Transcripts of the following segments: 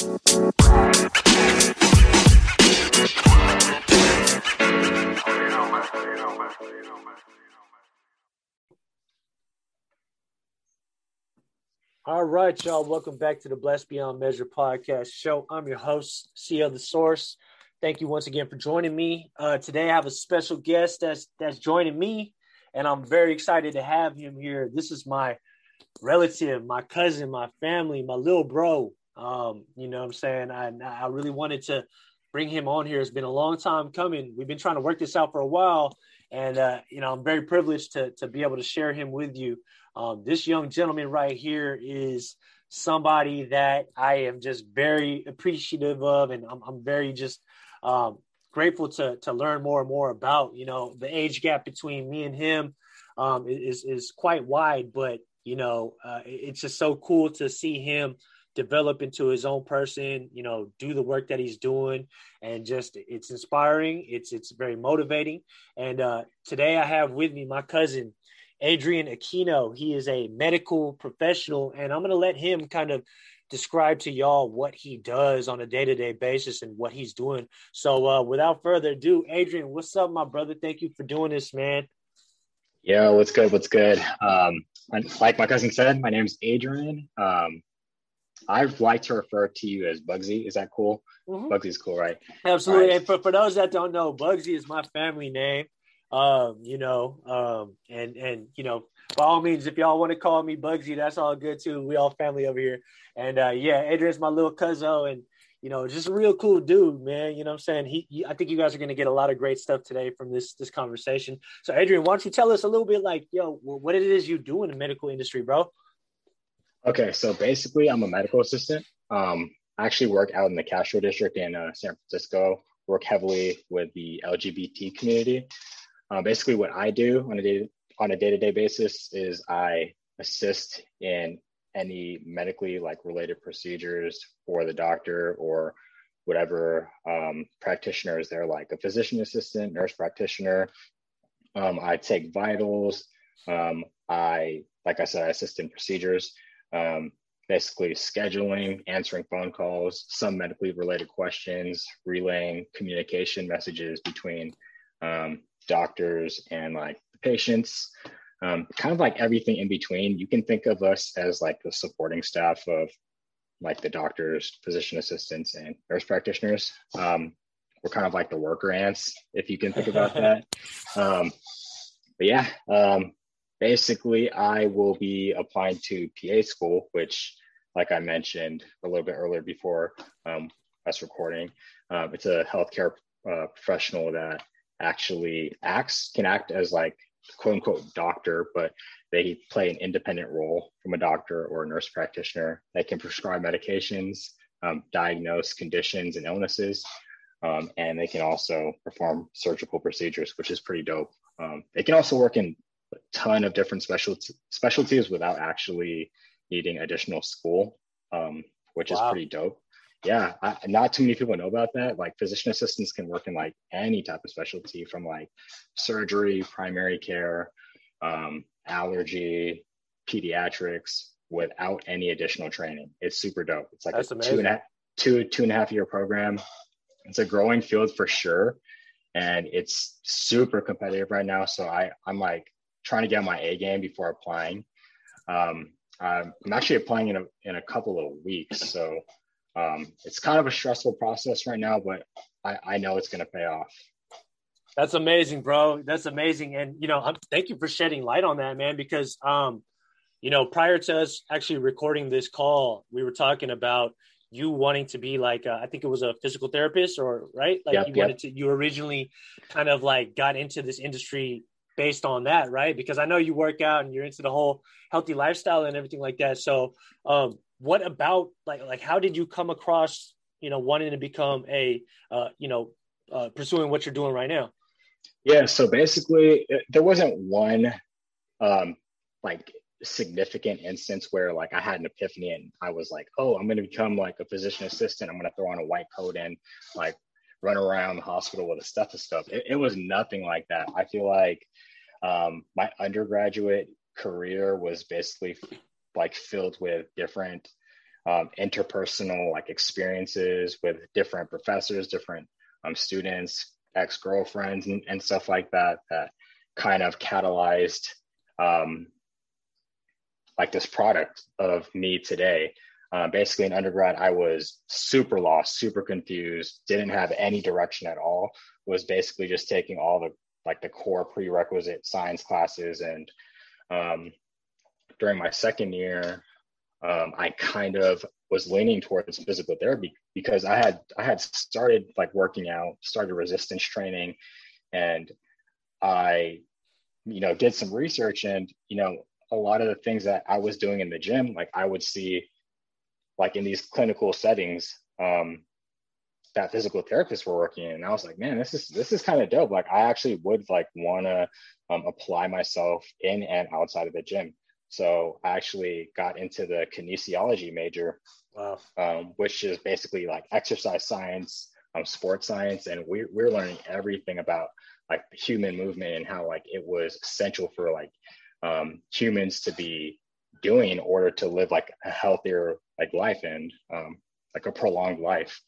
All right, y'all. Welcome back to the Blessed Beyond Measure podcast show. I'm your host, CEO The Source. Thank you once again for joining me. Uh, today, I have a special guest that's that's joining me, and I'm very excited to have him here. This is my relative, my cousin, my family, my little bro. Um, you know what I'm saying? I, I really wanted to bring him on here. It's been a long time coming. We've been trying to work this out for a while, and uh, you know I'm very privileged to to be able to share him with you. Um, this young gentleman right here is somebody that I am just very appreciative of, and I'm, I'm very just um, grateful to to learn more and more about. You know, the age gap between me and him um, is is quite wide, but you know, uh, it's just so cool to see him develop into his own person. You know, do the work that he's doing, and just it's inspiring. It's it's very motivating. And uh, today I have with me my cousin Adrian Aquino. He is a medical professional, and I'm going to let him kind of describe to y'all what he does on a day to day basis and what he's doing. So, uh, without further ado, Adrian, what's up, my brother? Thank you for doing this, man. Yeah, what's good? What's good? Um, like my cousin said, my name's Adrian. Um, I like to refer to you as Bugsy. Is that cool? Mm-hmm. Bugsy's cool, right? Absolutely. Right. And for, for those that don't know, Bugsy is my family name um, you know, um, and and you know, by all means, if y'all want to call me Bugsy, that's all good too. We all family over here, and uh, yeah, Adrian's my little cousin, and you know, just a real cool dude, man. You know what I'm saying? He, he I think you guys are going to get a lot of great stuff today from this this conversation. So, Adrian, why don't you tell us a little bit, like, yo, what it is you do in the medical industry, bro? Okay, so basically, I'm a medical assistant. Um, I actually work out in the Castro district in uh, San Francisco. Work heavily with the LGBT community. Uh, basically, what I do on a day on a day to day basis is I assist in any medically like related procedures for the doctor or whatever um, practitioner is there, like a physician assistant, nurse practitioner. Um, I take vitals. Um, I, like I said, I assist in procedures, um, basically scheduling, answering phone calls, some medically related questions, relaying communication messages between um, doctors and like the patients, um, kind of like everything in between. You can think of us as like the supporting staff of like the doctors, physician assistants, and nurse practitioners. Um, we're kind of like the worker ants, if you can think about that. Um, but yeah, um, basically, I will be applying to PA school, which, like I mentioned a little bit earlier before um, us recording, uh, it's a healthcare uh, professional that actually acts can act as like quote unquote doctor, but they play an independent role from a doctor or a nurse practitioner. They can prescribe medications, um, diagnose conditions and illnesses, um, and they can also perform surgical procedures, which is pretty dope. Um, they can also work in ton of different specialty, specialties without actually needing additional school, um, which wow. is pretty dope yeah, I, not too many people know about that. Like physician assistants can work in like any type of specialty from like surgery, primary care, um, allergy, pediatrics without any additional training. It's super dope. It's like That's a amazing. two and a two two and a half year program. It's a growing field for sure, and it's super competitive right now. So I I'm like trying to get my A game before applying. Um, I'm actually applying in a in a couple of weeks, so um, it's kind of a stressful process right now, but I, I know it's going to pay off. That's amazing, bro. That's amazing. And, you know, I'm, thank you for shedding light on that, man, because, um, you know, prior to us actually recording this call, we were talking about you wanting to be like, uh, I think it was a physical therapist or right. Like yep, you wanted to, you originally kind of like got into this industry based on that, right? Because I know you work out and you're into the whole healthy lifestyle and everything like that. So, um, what about like like how did you come across you know wanting to become a uh, you know uh, pursuing what you're doing right now? Yeah, so basically, it, there wasn't one um, like significant instance where like I had an epiphany and I was like, oh, I'm going to become like a physician assistant. I'm going to throw on a white coat and like run around the hospital with a stethoscope. It, it was nothing like that. I feel like um, my undergraduate career was basically like filled with different um, interpersonal like experiences with different professors, different um, students, ex girlfriends, and, and, stuff like that that kind of catalyzed um, like this product of me today. Uh, basically, in undergrad, I was super lost, super confused, didn't have any direction at all. Was basically just taking all the like the core prerequisite science classes, and um, during my second year, um, I kind of was leaning towards physical therapy because I had I had started like working out, started resistance training, and I, you know, did some research and you know a lot of the things that I was doing in the gym, like I would see, like in these clinical settings, um, that physical therapists were working in, and I was like, man, this is this is kind of dope. Like I actually would like want to um, apply myself in and outside of the gym. So I actually got into the kinesiology major, wow. um, which is basically like exercise science, um, sports science, and we're we're learning everything about like human movement and how like it was essential for like um, humans to be doing in order to live like a healthier like life and um, like a prolonged life.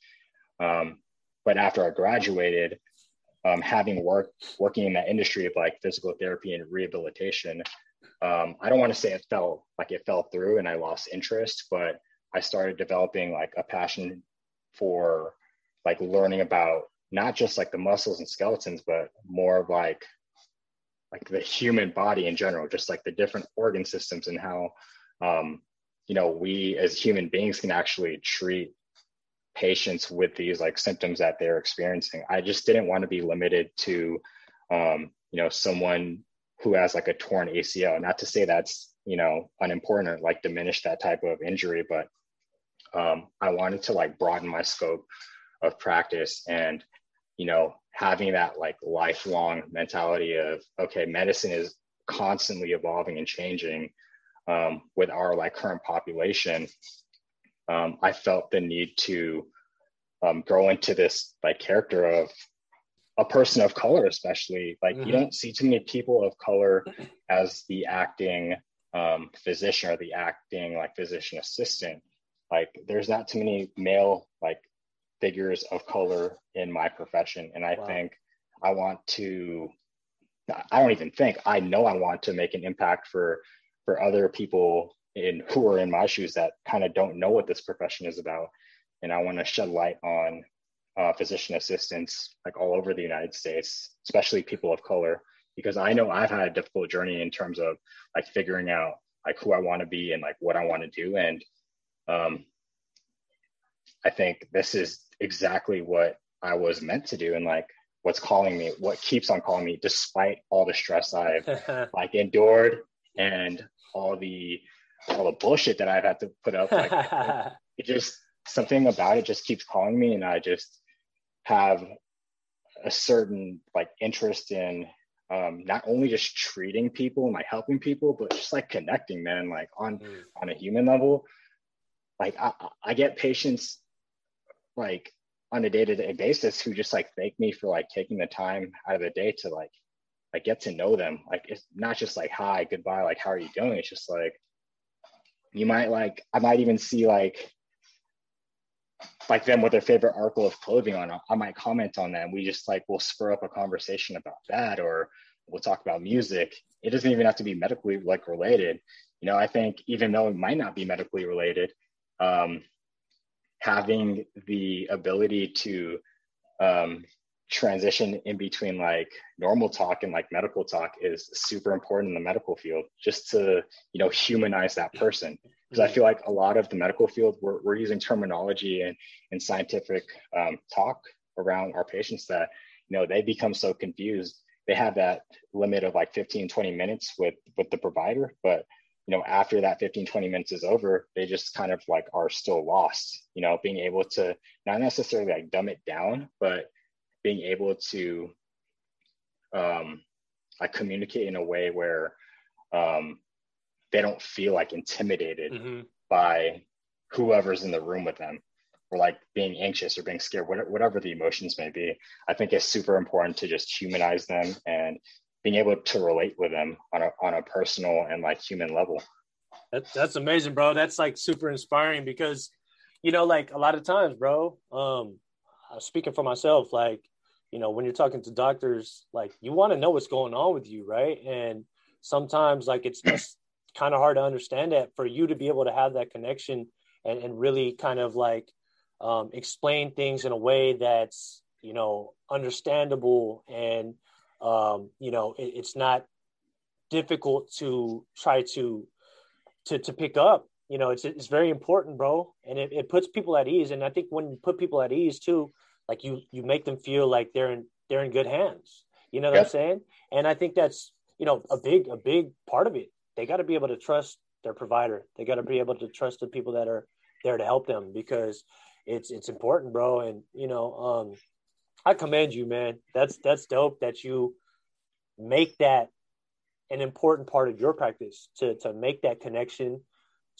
Um, but after I graduated, um, having worked working in that industry of like physical therapy and rehabilitation, um, I don't want to say it fell like it fell through and I lost interest, but I started developing like a passion for like learning about not just like the muscles and skeletons, but more of like like the human body in general, just like the different organ systems and how um, you know we as human beings can actually treat patients with these like symptoms that they're experiencing. I just didn't want to be limited to um, you know someone who has like a torn ACL. Not to say that's you know unimportant or like diminish that type of injury, but um, I wanted to like broaden my scope of practice and you know having that like lifelong mentality of okay medicine is constantly evolving and changing um, with our like current population um, i felt the need to um, grow into this like character of a person of color especially like mm-hmm. you don't see too many people of color as the acting um, physician or the acting like physician assistant like there's not too many male like figures of color in my profession. And I wow. think I want to, I don't even think, I know I want to make an impact for, for other people in who are in my shoes that kind of don't know what this profession is about. And I want to shed light on uh, physician assistants like all over the United States, especially people of color, because I know I've had a difficult journey in terms of like figuring out like who I want to be and like what I want to do. And um, I think this is exactly what I was meant to do and like what's calling me, what keeps on calling me despite all the stress I've like endured and all the all the bullshit that I've had to put up. Like it just something about it just keeps calling me and I just have a certain like interest in um, not only just treating people and like helping people, but just like connecting, man, like on mm. on a human level. Like I, I get patients like on a day-to-day basis who just like thank me for like taking the time out of the day to like like get to know them like it's not just like hi goodbye like how are you doing it's just like you might like i might even see like like them with their favorite article of clothing on. I might comment on that we just like will spur up a conversation about that or we'll talk about music. It doesn't even have to be medically like related. You know i think even though it might not be medically related um, having the ability to um, transition in between like normal talk and like medical talk is super important in the medical field just to you know humanize that person because i mm-hmm. feel like a lot of the medical field we're, we're using terminology and, and scientific um, talk around our patients that you know they become so confused they have that limit of like 15 20 minutes with with the provider but you know after that 15 20 minutes is over they just kind of like are still lost you know being able to not necessarily like dumb it down but being able to um like communicate in a way where um they don't feel like intimidated mm-hmm. by whoever's in the room with them or like being anxious or being scared whatever, whatever the emotions may be i think it's super important to just humanize them and being able to relate with them on a on a personal and like human level. That, that's amazing, bro. That's like super inspiring because, you know, like a lot of times, bro. Um, speaking for myself, like, you know, when you're talking to doctors, like you want to know what's going on with you, right? And sometimes, like, it's just kind of hard to understand that for you to be able to have that connection and, and really kind of like um, explain things in a way that's you know understandable and um, you know it, it's not difficult to try to to to pick up. You know it's it's very important bro. And it, it puts people at ease. And i think when you put people at ease too like you you make them feel like they're in they're in good hands. You know what yep. i'm saying? And i think that's you know a big a big part of it. They got to be able to trust their provider. They got to be able to trust the people that are there to help them because it's it's important bro. And you know um I commend you, man. That's that's dope that you make that an important part of your practice to to make that connection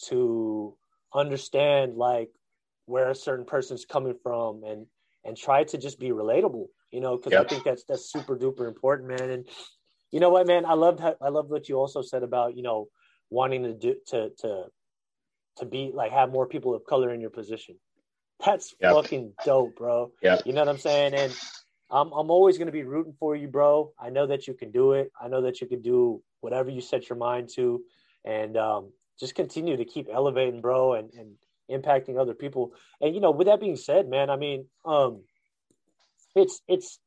to understand like where a certain person's coming from and and try to just be relatable you know because yep. i think that's that's super duper important man and you know what man i loved how, i love what you also said about you know wanting to do to to to be like have more people of color in your position that's yep. fucking dope, bro. Yeah. You know what I'm saying? And I'm I'm always gonna be rooting for you, bro. I know that you can do it. I know that you can do whatever you set your mind to, and um, just continue to keep elevating, bro, and and impacting other people. And you know, with that being said, man, I mean, um, it's it's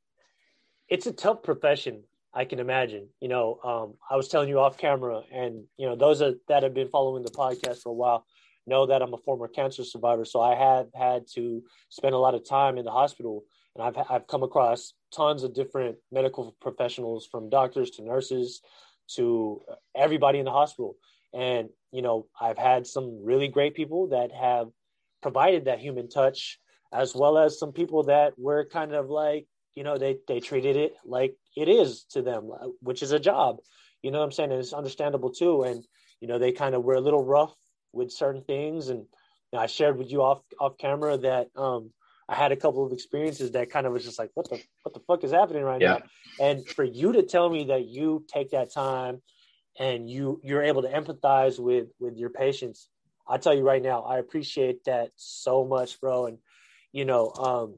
it's a tough profession. I can imagine. You know, um, I was telling you off camera, and you know, those are, that have been following the podcast for a while know that I'm a former cancer survivor, so I have had to spend a lot of time in the hospital, and I've I've come across tons of different medical professionals, from doctors to nurses to everybody in the hospital, and you know I've had some really great people that have provided that human touch, as well as some people that were kind of like you know they they treated it like it is to them, which is a job. You know what I'm saying? And it's understandable too. And you know they kind of were a little rough with certain things. And you know, I shared with you off off camera that um, I had a couple of experiences that kind of was just like, what the what the fuck is happening right yeah. now? And for you to tell me that you take that time and you you're able to empathize with with your patients, I tell you right now, I appreciate that so much, bro. And you know, um,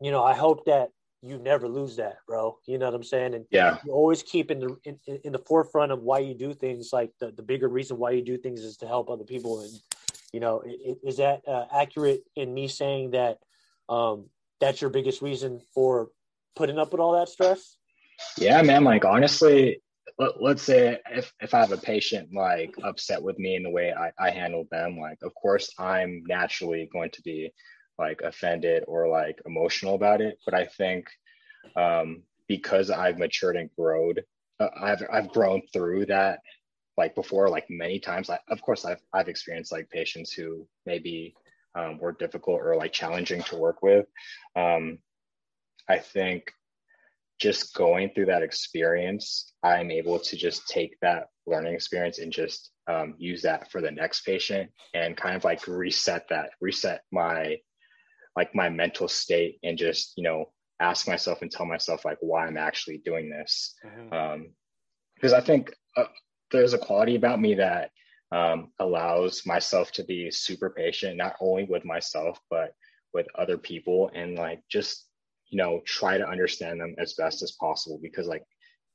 you know, I hope that you never lose that, bro. You know what I'm saying? And yeah, you always keep in the in, in, the forefront of why you do things. Like the, the bigger reason why you do things is to help other people. And you know, is that uh, accurate in me saying that um, that's your biggest reason for putting up with all that stress? Yeah, man. Like honestly, let, us say if if I have a patient like upset with me in the way I, I handle them, like of course I'm naturally going to be like offended or like emotional about it. But I think um, because I've matured and grown, uh, I've I've grown through that like before, like many times. I, of course, I've I've experienced like patients who maybe um, were difficult or like challenging to work with. Um, I think just going through that experience, I'm able to just take that learning experience and just um, use that for the next patient and kind of like reset that, reset my like my mental state and just you know ask myself and tell myself like why i'm actually doing this mm-hmm. um, because i think uh, there's a quality about me that um, allows myself to be super patient not only with myself but with other people and like just you know try to understand them as best as possible because like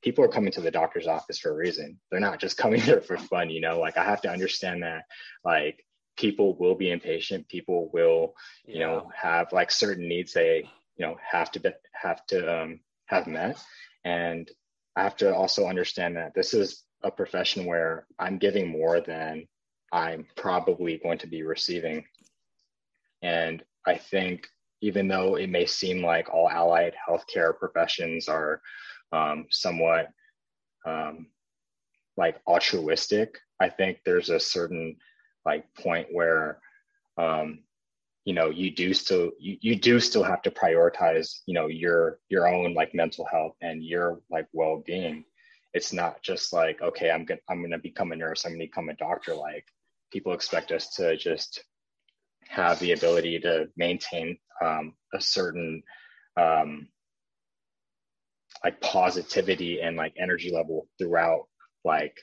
people are coming to the doctor's office for a reason. They're not just coming there for fun you know? Like i have to understand that like people will be impatient. People will you yeah. know have like certain needs they you know have to be, have to um, have met. And i have to also understand that this is a profession where i'm giving more than i'm probably going to be receiving. And i think even though it may seem like all allied healthcare professions are um, somewhat um, like altruistic i think there's a certain like point where um you know you do still you, you do still have to prioritize you know your your own like mental health and your like well-being. It's not just like okay i'm gonna i'm gonna become a nurse i'm gonna become a doctor. Like people expect us to just have the ability to maintain um, a certain um, like positivity and like energy level throughout like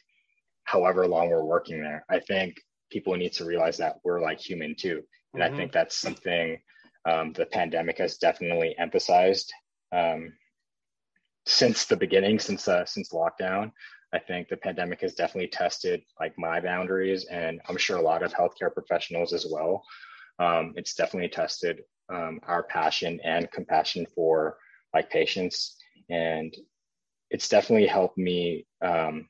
however long we're working there. I think people need to realize that we're like human too. And mm-hmm. I think that's something um, the pandemic has definitely emphasized um, since the beginning, since uh, since lockdown. I think the pandemic has definitely tested like my boundaries, and I'm sure a lot of healthcare professionals as well. Um, it's definitely tested um, our passion and compassion for like patients, and it's definitely helped me um,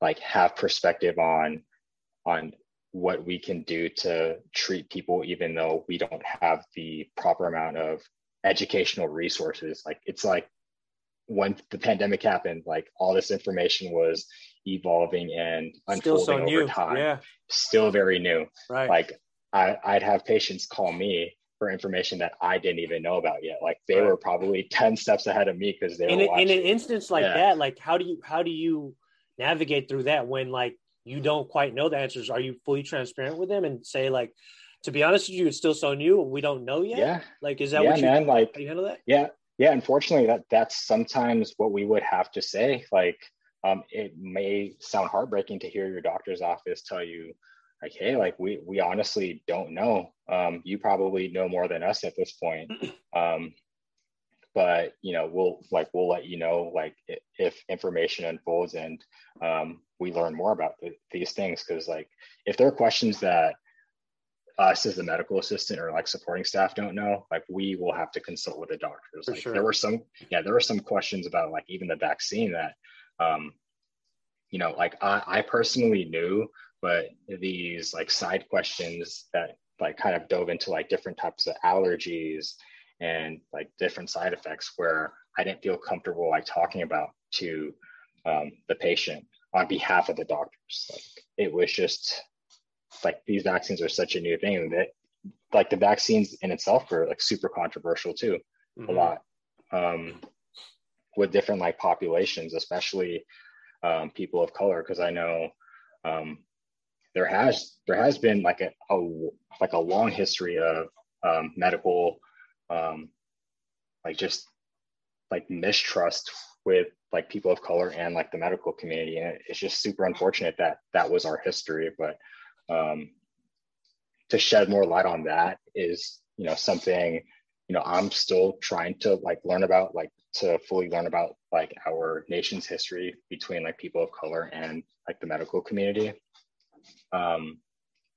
like have perspective on on what we can do to treat people even though we don't have the proper amount of educational resources. Like it's like when the pandemic happened like all this information was evolving and unfolding so over new. time. Yeah. Still very new. Right. Like I, i'd have patients call me for information that i didn't even know about yet. Like they right. were probably 10 steps ahead of me because they in, were in an instance like yeah. that like how do you how do you navigate through that when like you don't quite know the answers? Are you fully transparent with them and say like to be honest with you it's still so new we don't know yet yeah. Like is that yeah, what you, man, like you handle that? yeah yeah unfortunately that that's sometimes what we would have to say. Like um, it may sound heartbreaking to hear your doctor's office tell you like hey like we we honestly don't know. Um, you probably know more than us at this point. Um, but you know we'll like we'll let you know like if information unfolds and um, we learn more about the, these things. Because like if there are questions that us as the medical assistant or like supporting staff don't know like we will have to consult with the doctors. Like sure. there were some yeah there were some questions about like even the vaccine that um you know like i i personally knew but these like side questions that like kind of dove into like different types of allergies and like different side effects where I didn't feel comfortable like talking about to um, the patient on behalf of the doctors. Like it was just like these vaccines are such a new thing that like the vaccines in itself were like super controversial too, mm-hmm. a lot um, with different like populations, especially um, people of color. Because I know um, there has there has been like a, a like a long history of um, medical um, like just like mistrust with like people of color and like the medical community. And it's just super unfortunate that that was our history. But um, to shed more light on that is you know something you know i'm still trying to like learn about like to fully learn about like our nation's history between like people of color and like the medical community um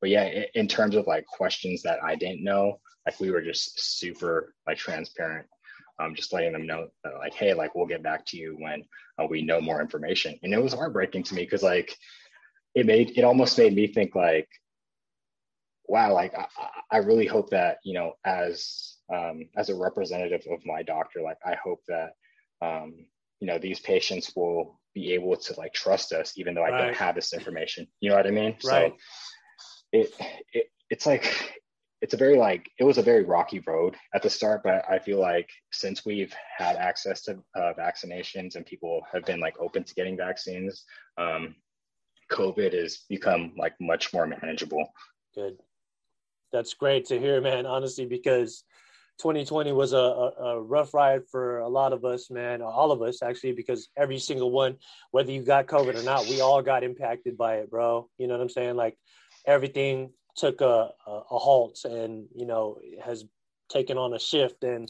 but yeah in terms of like questions that i didn't know like we were just super like transparent. Um, just letting them know that, like hey like we'll get back to you when uh, we know more information. And it was heartbreaking to me because like it made it almost made me think like wow like I, I really hope that you know as um, as a representative of my doctor like i hope that um, you know these patients will be able to like trust us even though i right. don't have this information you know what i mean right. so it, it it's like it's a very like it was a very rocky road at the start but i feel like since we've had access to uh, vaccinations and people have been like open to getting vaccines um, covid has become like much more manageable good that's great to hear man honestly because 2020 was a, a, rough ride for a lot of us man all of us actually because every single one whether you got covid or not we all got impacted by it bro. You know what i'm saying? Like everything took a, a, a halt and you know has taken on a shift and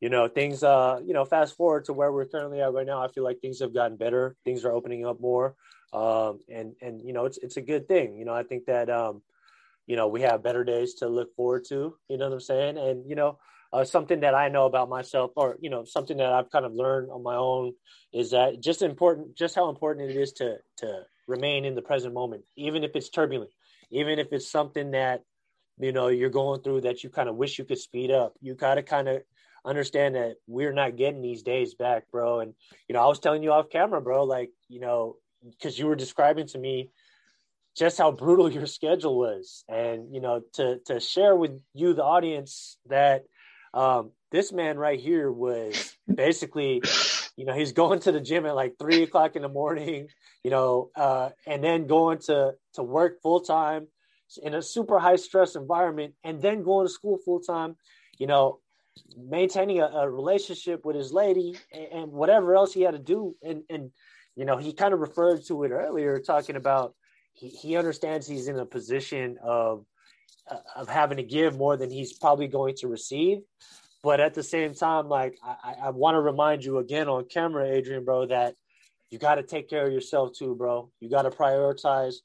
you know things uh you know fast forward to where we're currently at right now i feel like things have gotten better. Things are opening up more. Um and and you know it's it's a good thing. You know i think that um you know we have better days to look forward to. You know what i'm saying? And you know uh, something that i know about myself or you know something that i've kind of learned on my own is that just important just how important it is to to remain in the present moment even if it's turbulent even if it's something that you know you're going through that you kind of wish you could speed up. You gotta kind of understand that we're not getting these days back bro. And you know i was telling you off camera bro like you know because you were describing to me just how brutal your schedule was. And you know to to share with you the audience that um this man right here was basically you know he's going to the gym at like three o'clock in the morning you know uh, and then going to to work full time in a super high stress environment and then going to school full time you know maintaining a, a, relationship with his lady and, and, whatever else he had to do. And and you know, he kind of referred to it earlier, talking about he, he understands he's in a position of of having to give more than he's probably going to receive. But at the same time, like I, I want to remind you again on camera, Adrian, bro, that you got to take care of yourself too, bro. You got to prioritize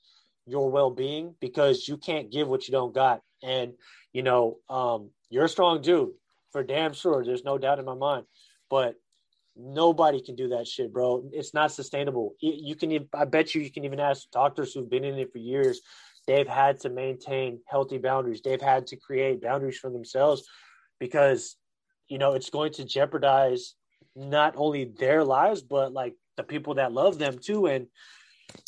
your well-being because you can't give what you don't got. And you know, um, you're a strong dude for damn sure. There's no doubt in my mind. But nobody can do that shit, bro. It's not sustainable. You can, I bet you, you can even ask doctors who've been in it for years. They've had to maintain healthy boundaries. They've had to create boundaries for themselves because, you know, it's going to jeopardize not only their lives but like the people that love them too. And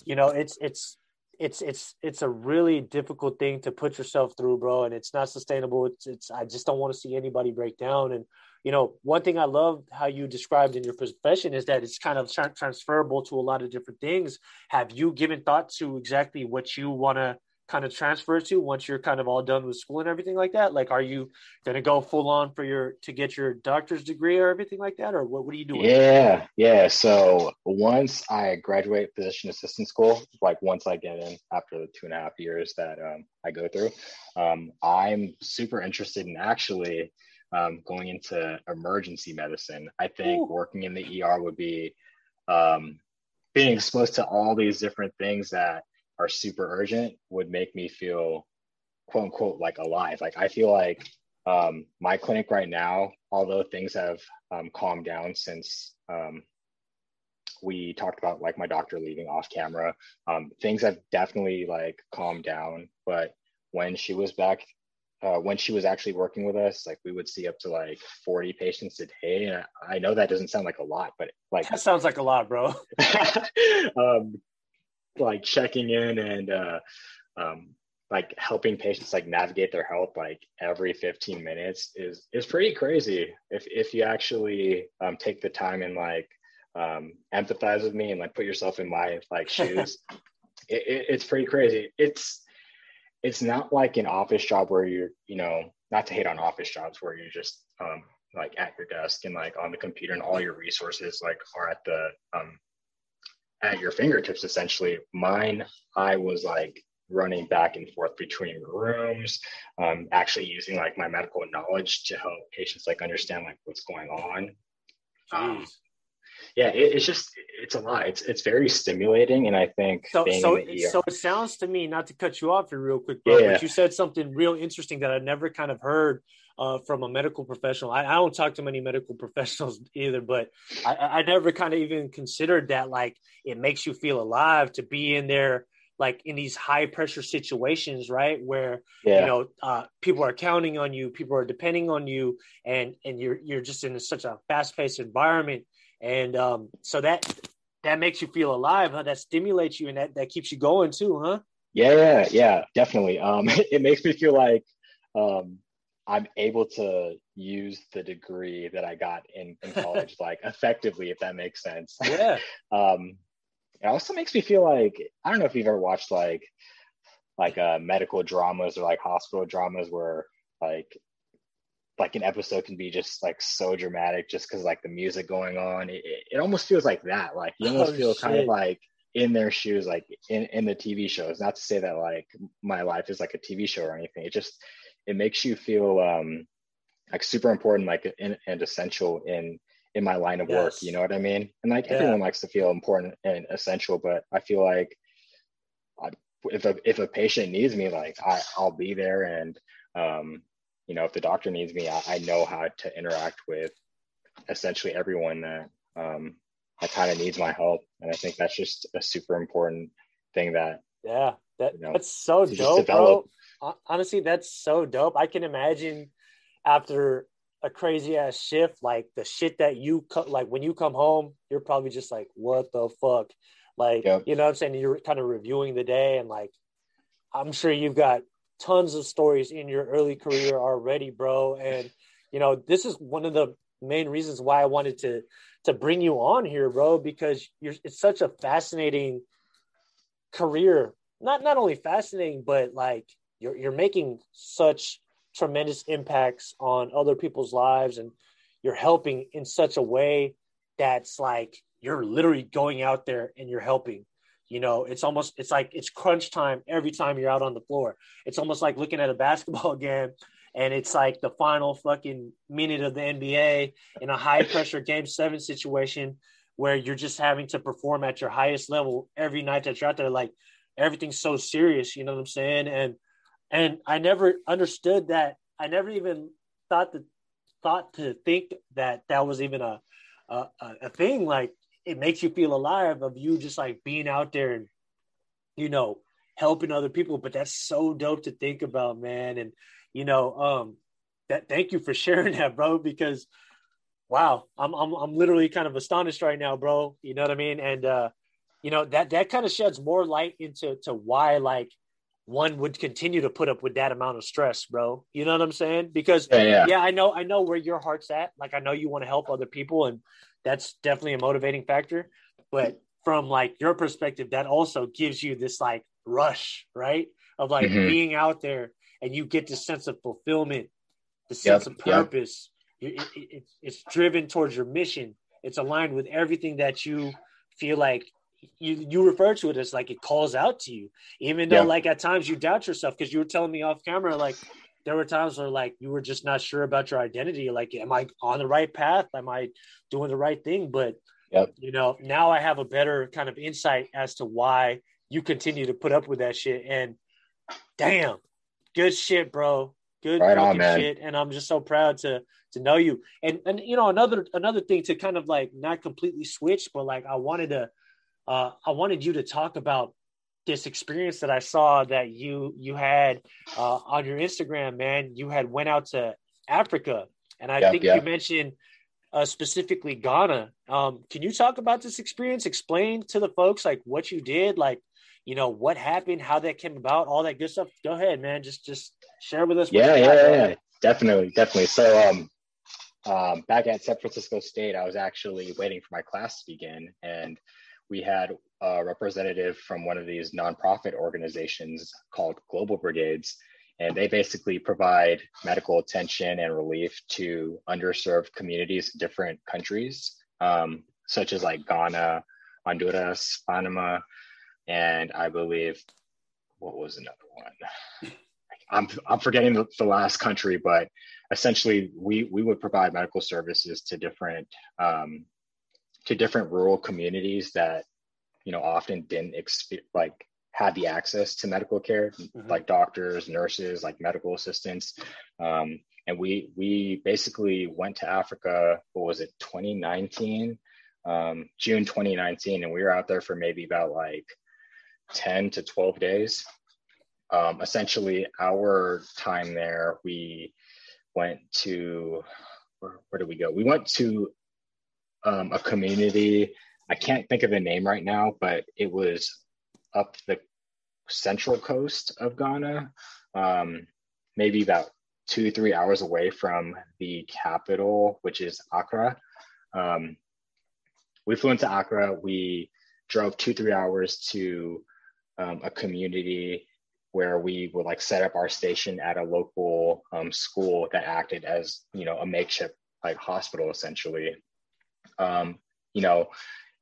you know, it's it's it's it's it's a really difficult thing to put yourself through, bro, and it's not sustainable. It's it's I just don't want to see anybody break down. And you know, one thing I love how you described in your profession is that it's kind of tra- transferable to a lot of different things. Have you given thought to exactly what you want to kind of transfer to once you're kind of all done with school and everything like that? Like, are you going to go full on for your to get your doctor's degree or everything like that, or what? What are you doing? Yeah, yeah. So once I graduate physician assistant school, like once I get in after the two and a half years that um, I go through, um, I'm super interested in actually um, going into emergency medicine. I think Ooh. working in the ER would be um, being exposed to all these different things that are super urgent would make me feel quote unquote like alive. Like I feel like um, my clinic right now, although things have um, calmed down since um, we talked about like my doctor leaving off camera, um, things have definitely like calmed down. But when she was back, uh, when she was actually working with us, like we would see up to like 40 patients a day. And I know that doesn't sound like a lot, but like that sounds like a lot, bro. like checking in and uh, um, like helping patients like navigate their health like every 15 minutes is is pretty crazy. If if you actually um, take the time and like um, empathize with me and like put yourself in my like shoes it, it, it's pretty crazy. It's it's not like an office job where you're you know not to hate on office jobs where you're just um, like at your desk and like on the computer and all your resources like are at the um, at your fingertips essentially. Mine i was like running back and forth between rooms um, actually using like my medical knowledge to help patients like understand like what's going on. Um, yeah it, it's just it's a lot. It's it's very stimulating and i think so so, so it sounds to me not to cut you off here real quick bro, yeah. but you said something real interesting that i never kind of heard uh, from a medical professional. I, I, don't talk to many medical professionals either, but I, I never kind of even considered that like it makes you feel alive to be in there like in these high pressure situations right where yeah. you know uh, people are counting on you people are depending on you and and you're you're just in such a fast paced environment and um, so that that makes you feel alive huh? that stimulates you and that that keeps you going too huh yeah yeah yeah definitely um it makes me feel like um I'm able to use the degree that I got in, in college like effectively, if that makes sense. Yeah. um, it also makes me feel like I don't know if you've ever watched like like uh, medical dramas or like hospital dramas where like like an episode can be just like so dramatic just because like the music going on. It, it, almost feels like that. Like you almost oh, feel shit. kind of like in their shoes, like in in the TV shows. Not to say that like my life is like a TV show or anything. It just it makes you feel um, like super important, like in, and essential in in my line of yes. work. You know what I mean? And like yeah. everyone likes to feel important and essential, but I feel like I, if a if a patient needs me, like I I'll be there, and um, you know if the doctor needs me, I, I know how to interact with essentially everyone that um, that kind of needs my help, and I think that's just a super important thing that yeah that you know, that's so dope, bro honestly, that's so dope. I can imagine after a crazy ass shift, like the shit that you cut, like when you come home, you're probably just like, what the fuck? Like, yep. you know what I'm saying? You're kind of reviewing the day and like, I'm sure you've got tons of stories in your early career already, bro. And, you know, this is one of the main reasons why I wanted to, to bring you on here, bro, because you're, it's such a fascinating career. Not, not only fascinating, but like, you're you're making such tremendous impacts on other people's lives and you're helping in such a way that's like you're literally going out there and you're helping. You know, it's almost it's like it's crunch time every time you're out on the floor. It's almost like looking at a basketball game and it's like the final fucking minute of the NBA in a high pressure game seven situation where you're just having to perform at your highest level every night that you're out there. Like everything's so serious, you know what I'm saying? And and I never understood that. I never even thought that thought to think that that was even a a, a thing. Like it makes you feel alive of you just like being out there and you know helping other people. But that's so dope to think about, man. And you know, um, that thank you for sharing that, bro. Because wow, I'm I'm I'm literally kind of astonished right now, bro. You know what I mean? And uh, you know that that kind of sheds more light into to why like one would continue to put up with that amount of stress, bro. You know what I'm saying? Because yeah, yeah. yeah, I know I know where your heart's at. Like I know you want to help other people and that's definitely a motivating factor, but from like your perspective that also gives you this like rush, right? Of like mm-hmm. being out there and you get this sense of fulfillment, the sense yep, of purpose. Yep. It, it, it's driven towards your mission. It's aligned with everything that you feel like you you refer to it as like it calls out to you, even though like at times you doubt yourself because you were telling me off camera like there were times where like you were just not sure about your identity. Like, am I on the right path? Am I doing the right thing? But yep. you know, now I have a better kind of insight as to why you continue to put up with that shit. And damn, good shit, bro. Good right on, shit. And I'm just so proud to to know you. And and you know, another another thing to kind of like not completely switch, but like I wanted to uh, I wanted you to talk about this experience that I saw that you you had uh, on your Instagram, man. You had went out to Africa, and I think you mentioned uh, specifically Ghana. Um, can you talk about this experience? Explain to the folks like what you did, like you know what happened, how that came about, all that good stuff. Go ahead, man. Just just share with us. Yeah, yeah, yeah, yeah, definitely, definitely. So, um, um, back at San Francisco State, I was actually waiting for my class to begin, and we had a representative from one of these nonprofit organizations called Global Brigades. And they basically provide medical attention and relief to underserved communities in different countries, um, such as like Ghana, Honduras, Panama, and I believe what was another one? I'm I'm forgetting the, the, last country, but essentially we we would provide medical services to different um, to different rural communities that you know often didn't exp- like had the access to medical care mm-hmm. like doctors nurses like medical assistants. Um, and we we basically went to africa what was it 2019 um, june 2019 and we were out there for maybe about like 10 to 12 days. Um, essentially our time there we went to where, where did we go? We went to um, a community. I can't think of the name right now, but it was up the central coast of Ghana, um, maybe about two, three hours away from the capital, which is Accra. Um, we flew into Accra. We drove two, three hours to um, a community where we would like set up our station at a local um, school that acted as, you know, a makeshift like hospital essentially um, you know,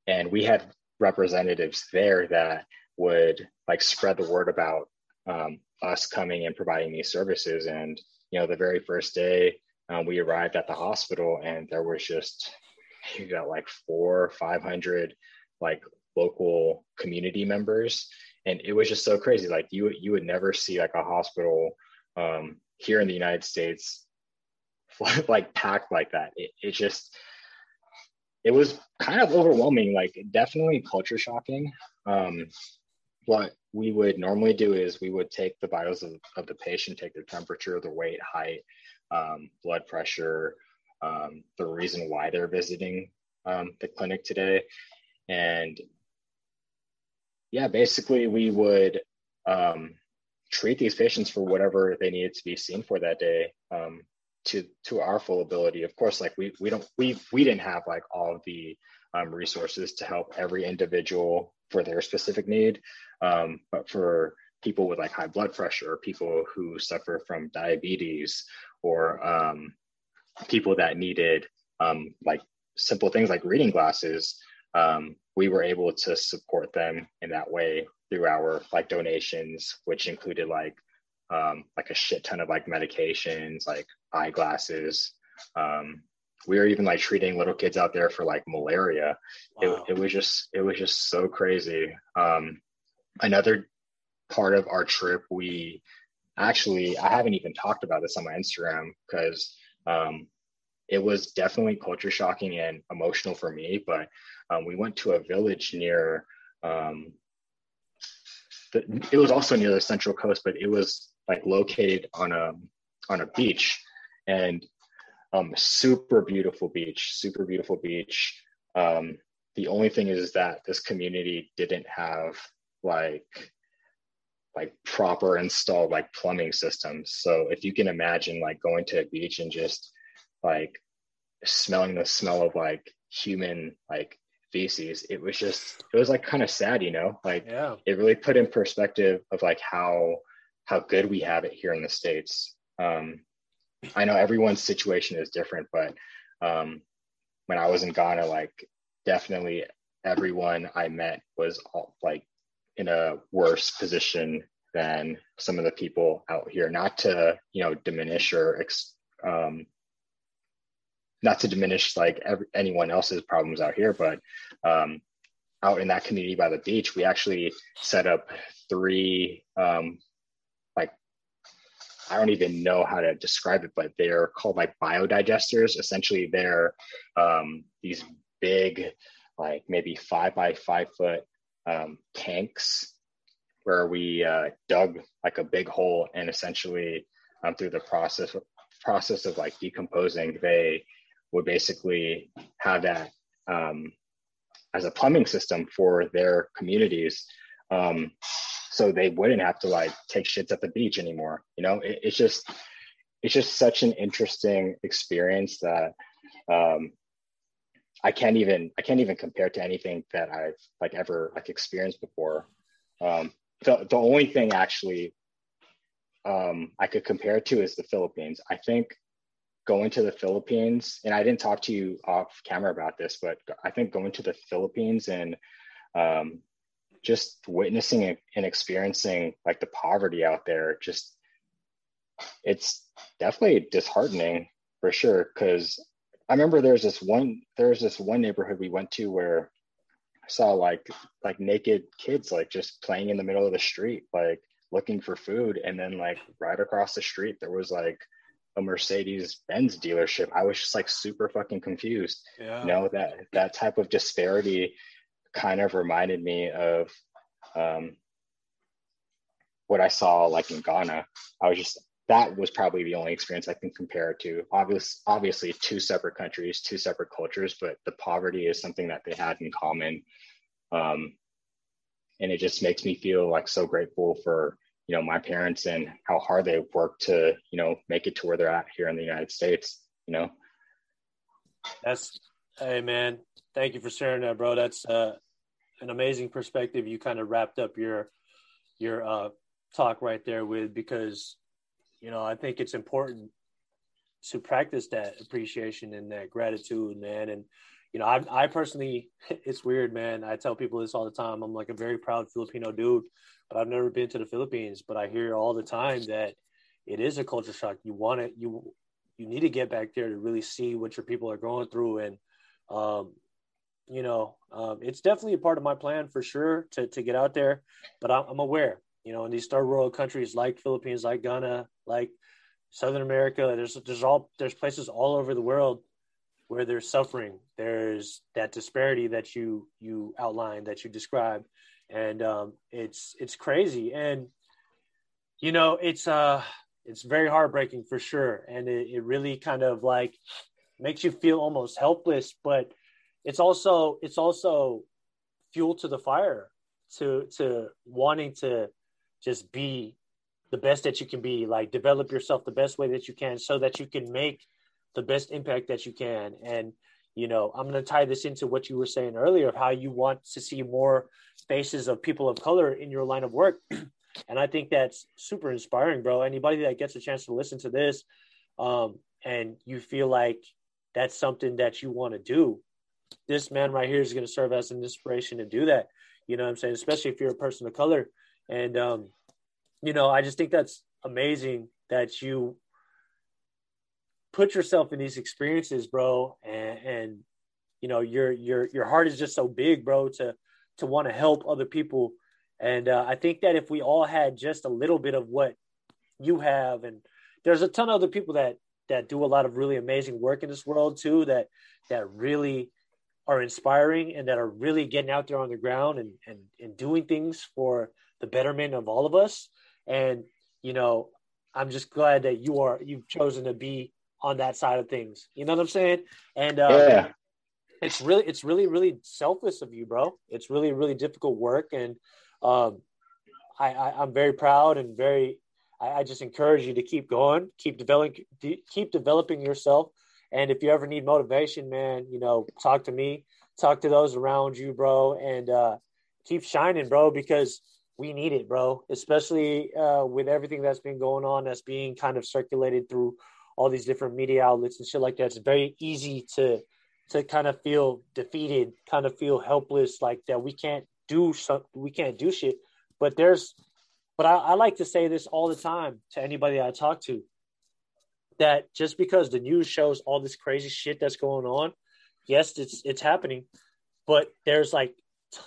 and we had representatives there that would like spread the word about um, us coming and providing these services. And you know, the very first day um, we arrived at the hospital, and there was just you got like four, five hundred like local community members, and it was just so crazy. Like you you would never see like a hospital um, here in the United States like packed like that. It, it just it was kind of overwhelming, like definitely culture shocking. Um, what we would normally do is we would take the vitals of, of the patient, take their temperature, their weight, height, um, blood pressure, um, the reason why they're visiting um, the clinic today. And yeah, basically we would um, treat these patients for whatever they needed to be seen for that day. Um, to to our full ability. Of course like we we don't we we didn't have like all the um, resources to help every individual for their specific need. Um, but for people with like high blood pressure or people who suffer from diabetes or um, people that needed um, like simple things like reading glasses um, we were able to support them in that way through our like donations, which included like um, like a shit ton of like medications, like eyeglasses. Um, we were even like treating little kids out there for like malaria. Wow. It, it was just it was just so crazy. Um, another part of our trip, we actually I haven't even talked about this on my Instagram because um, it was definitely culture shocking and emotional for me. But um, we went to a village near. Um, the, it was also near the Central Coast, but it was like located on a on a beach, and um, super beautiful beach, super beautiful beach. Um, the only thing is that this community didn't have like like proper installed like plumbing systems. So if you can imagine like going to a beach and just like smelling the smell of like human like feces, it was just it was like kind of sad, you know? Like yeah. it really put in perspective of like how how good we have it here in the States. Um I know everyone's situation is different, but um when I was in Ghana, like definitely everyone I met was all, like in a worse position than some of the people out here. Not to you know diminish or ex, um, not to diminish like every, anyone else's problems out here, but um, out in that community by the beach, we actually set up three um, I don't even know how to describe it, but they're called like biodigesters. Essentially, they're um, these big, like maybe five by five foot um, tanks where we uh, dug like a big hole and essentially um, through the process process of like decomposing, they would basically have that um, as a plumbing system for their communities. So they wouldn't have to like take shits at the beach anymore. You know, it, it's just it's just such an interesting experience that um, I can't even I can't even compare to anything that I've like ever like experienced before. Um, the the only thing actually um, I could compare to is the Philippines. I think going to the Philippines, and I didn't talk to you off camera about this, but I think going to the Philippines and um, just witnessing and experiencing like the poverty out there, just it's definitely disheartening for sure. Because I remember there's this one there's this one neighborhood we went to where I saw like like naked kids like just playing in the middle of the street, like looking for food, and then like right across the street there was like a Mercedes Benz dealership. I was just like super fucking confused. Yeah. You know that that type of disparity kind of reminded me of um, what I saw like in Ghana. I was just that was probably the only experience I can compare it to. Obviously, obviously, two separate countries, two separate cultures, but the poverty is something that they had in common. Um, and it just makes me feel like so grateful for you know my parents and how hard they worked to you know make it to where they're at here in the United States. You know, that's hey man, thank you for sharing that, bro. That's uh, an amazing perspective. You kind of wrapped up your your uh, talk right there with because you know, I think it's important to practice that appreciation and that gratitude, man. And you know, I, I personally, it's weird, man. I tell people this all the time. I'm like a very proud Filipino dude, but I've never been to the Philippines. But I hear all the time that it is a culture shock. You want it, you you need to get back there to really see what your people are going through, and um, you know, um, it's definitely a part of my plan for sure to to get out there. But I'm, I'm aware, you know, in these third world countries like Philippines, like Ghana, like Southern America. There's there's all there's places all over the world where there's suffering. There's that disparity that you you outlined that you described, and um, it's it's crazy. And you know, it's uh it's very heartbreaking for sure, and it, it really kind of like makes you feel almost helpless. But it's also it's also fuel to the fire to to wanting to just be the best that you can be. Like develop yourself the best way that you can so that you can make the best impact that you can. And you know i'm going to tie this into what you were saying earlier of how you want to see more faces of people of color in your line of work. And i think that's super inspiring bro. Anybody that gets a chance to listen to this um, and you feel like that's something that you want to do this man right here is going to serve as an inspiration to do that. You know what I'm saying? Especially if you're a person of color. And, um, you know, I just think that's amazing that you put yourself in these experiences, bro. And, and, you know, your, your, your heart is just so big, bro, to, to want to help other people. And uh, I think that if we all had just a little bit of what you have, and there's a ton of other people that that do a lot of really amazing work in this world too, that that really are inspiring and that are really getting out there on the ground and and, and doing things for the betterment of all of us. And you know, I'm just glad that you are you've chosen to be on that side of things. You know what I'm saying? And uh, yeah it's really it's really really selfless of you bro it's really really difficult work and um, I, I am very proud and very I, I, just encourage you to keep going keep developing keep developing yourself and if you ever need motivation man you know talk to me. Talk to those around you bro. And uh, keep shining bro because we need it bro. Especially uh, with everything that's been going on that's being kind of circulated through all these different media outlets and shit like that it's very easy to to kind of feel defeated, kind of feel helpless, like that we can't do something, we can't do shit. But there's, but I, I like to say this all the time to anybody I talk to, that just because the news shows all this crazy shit that's going on, yes, it's it's happening, but there's like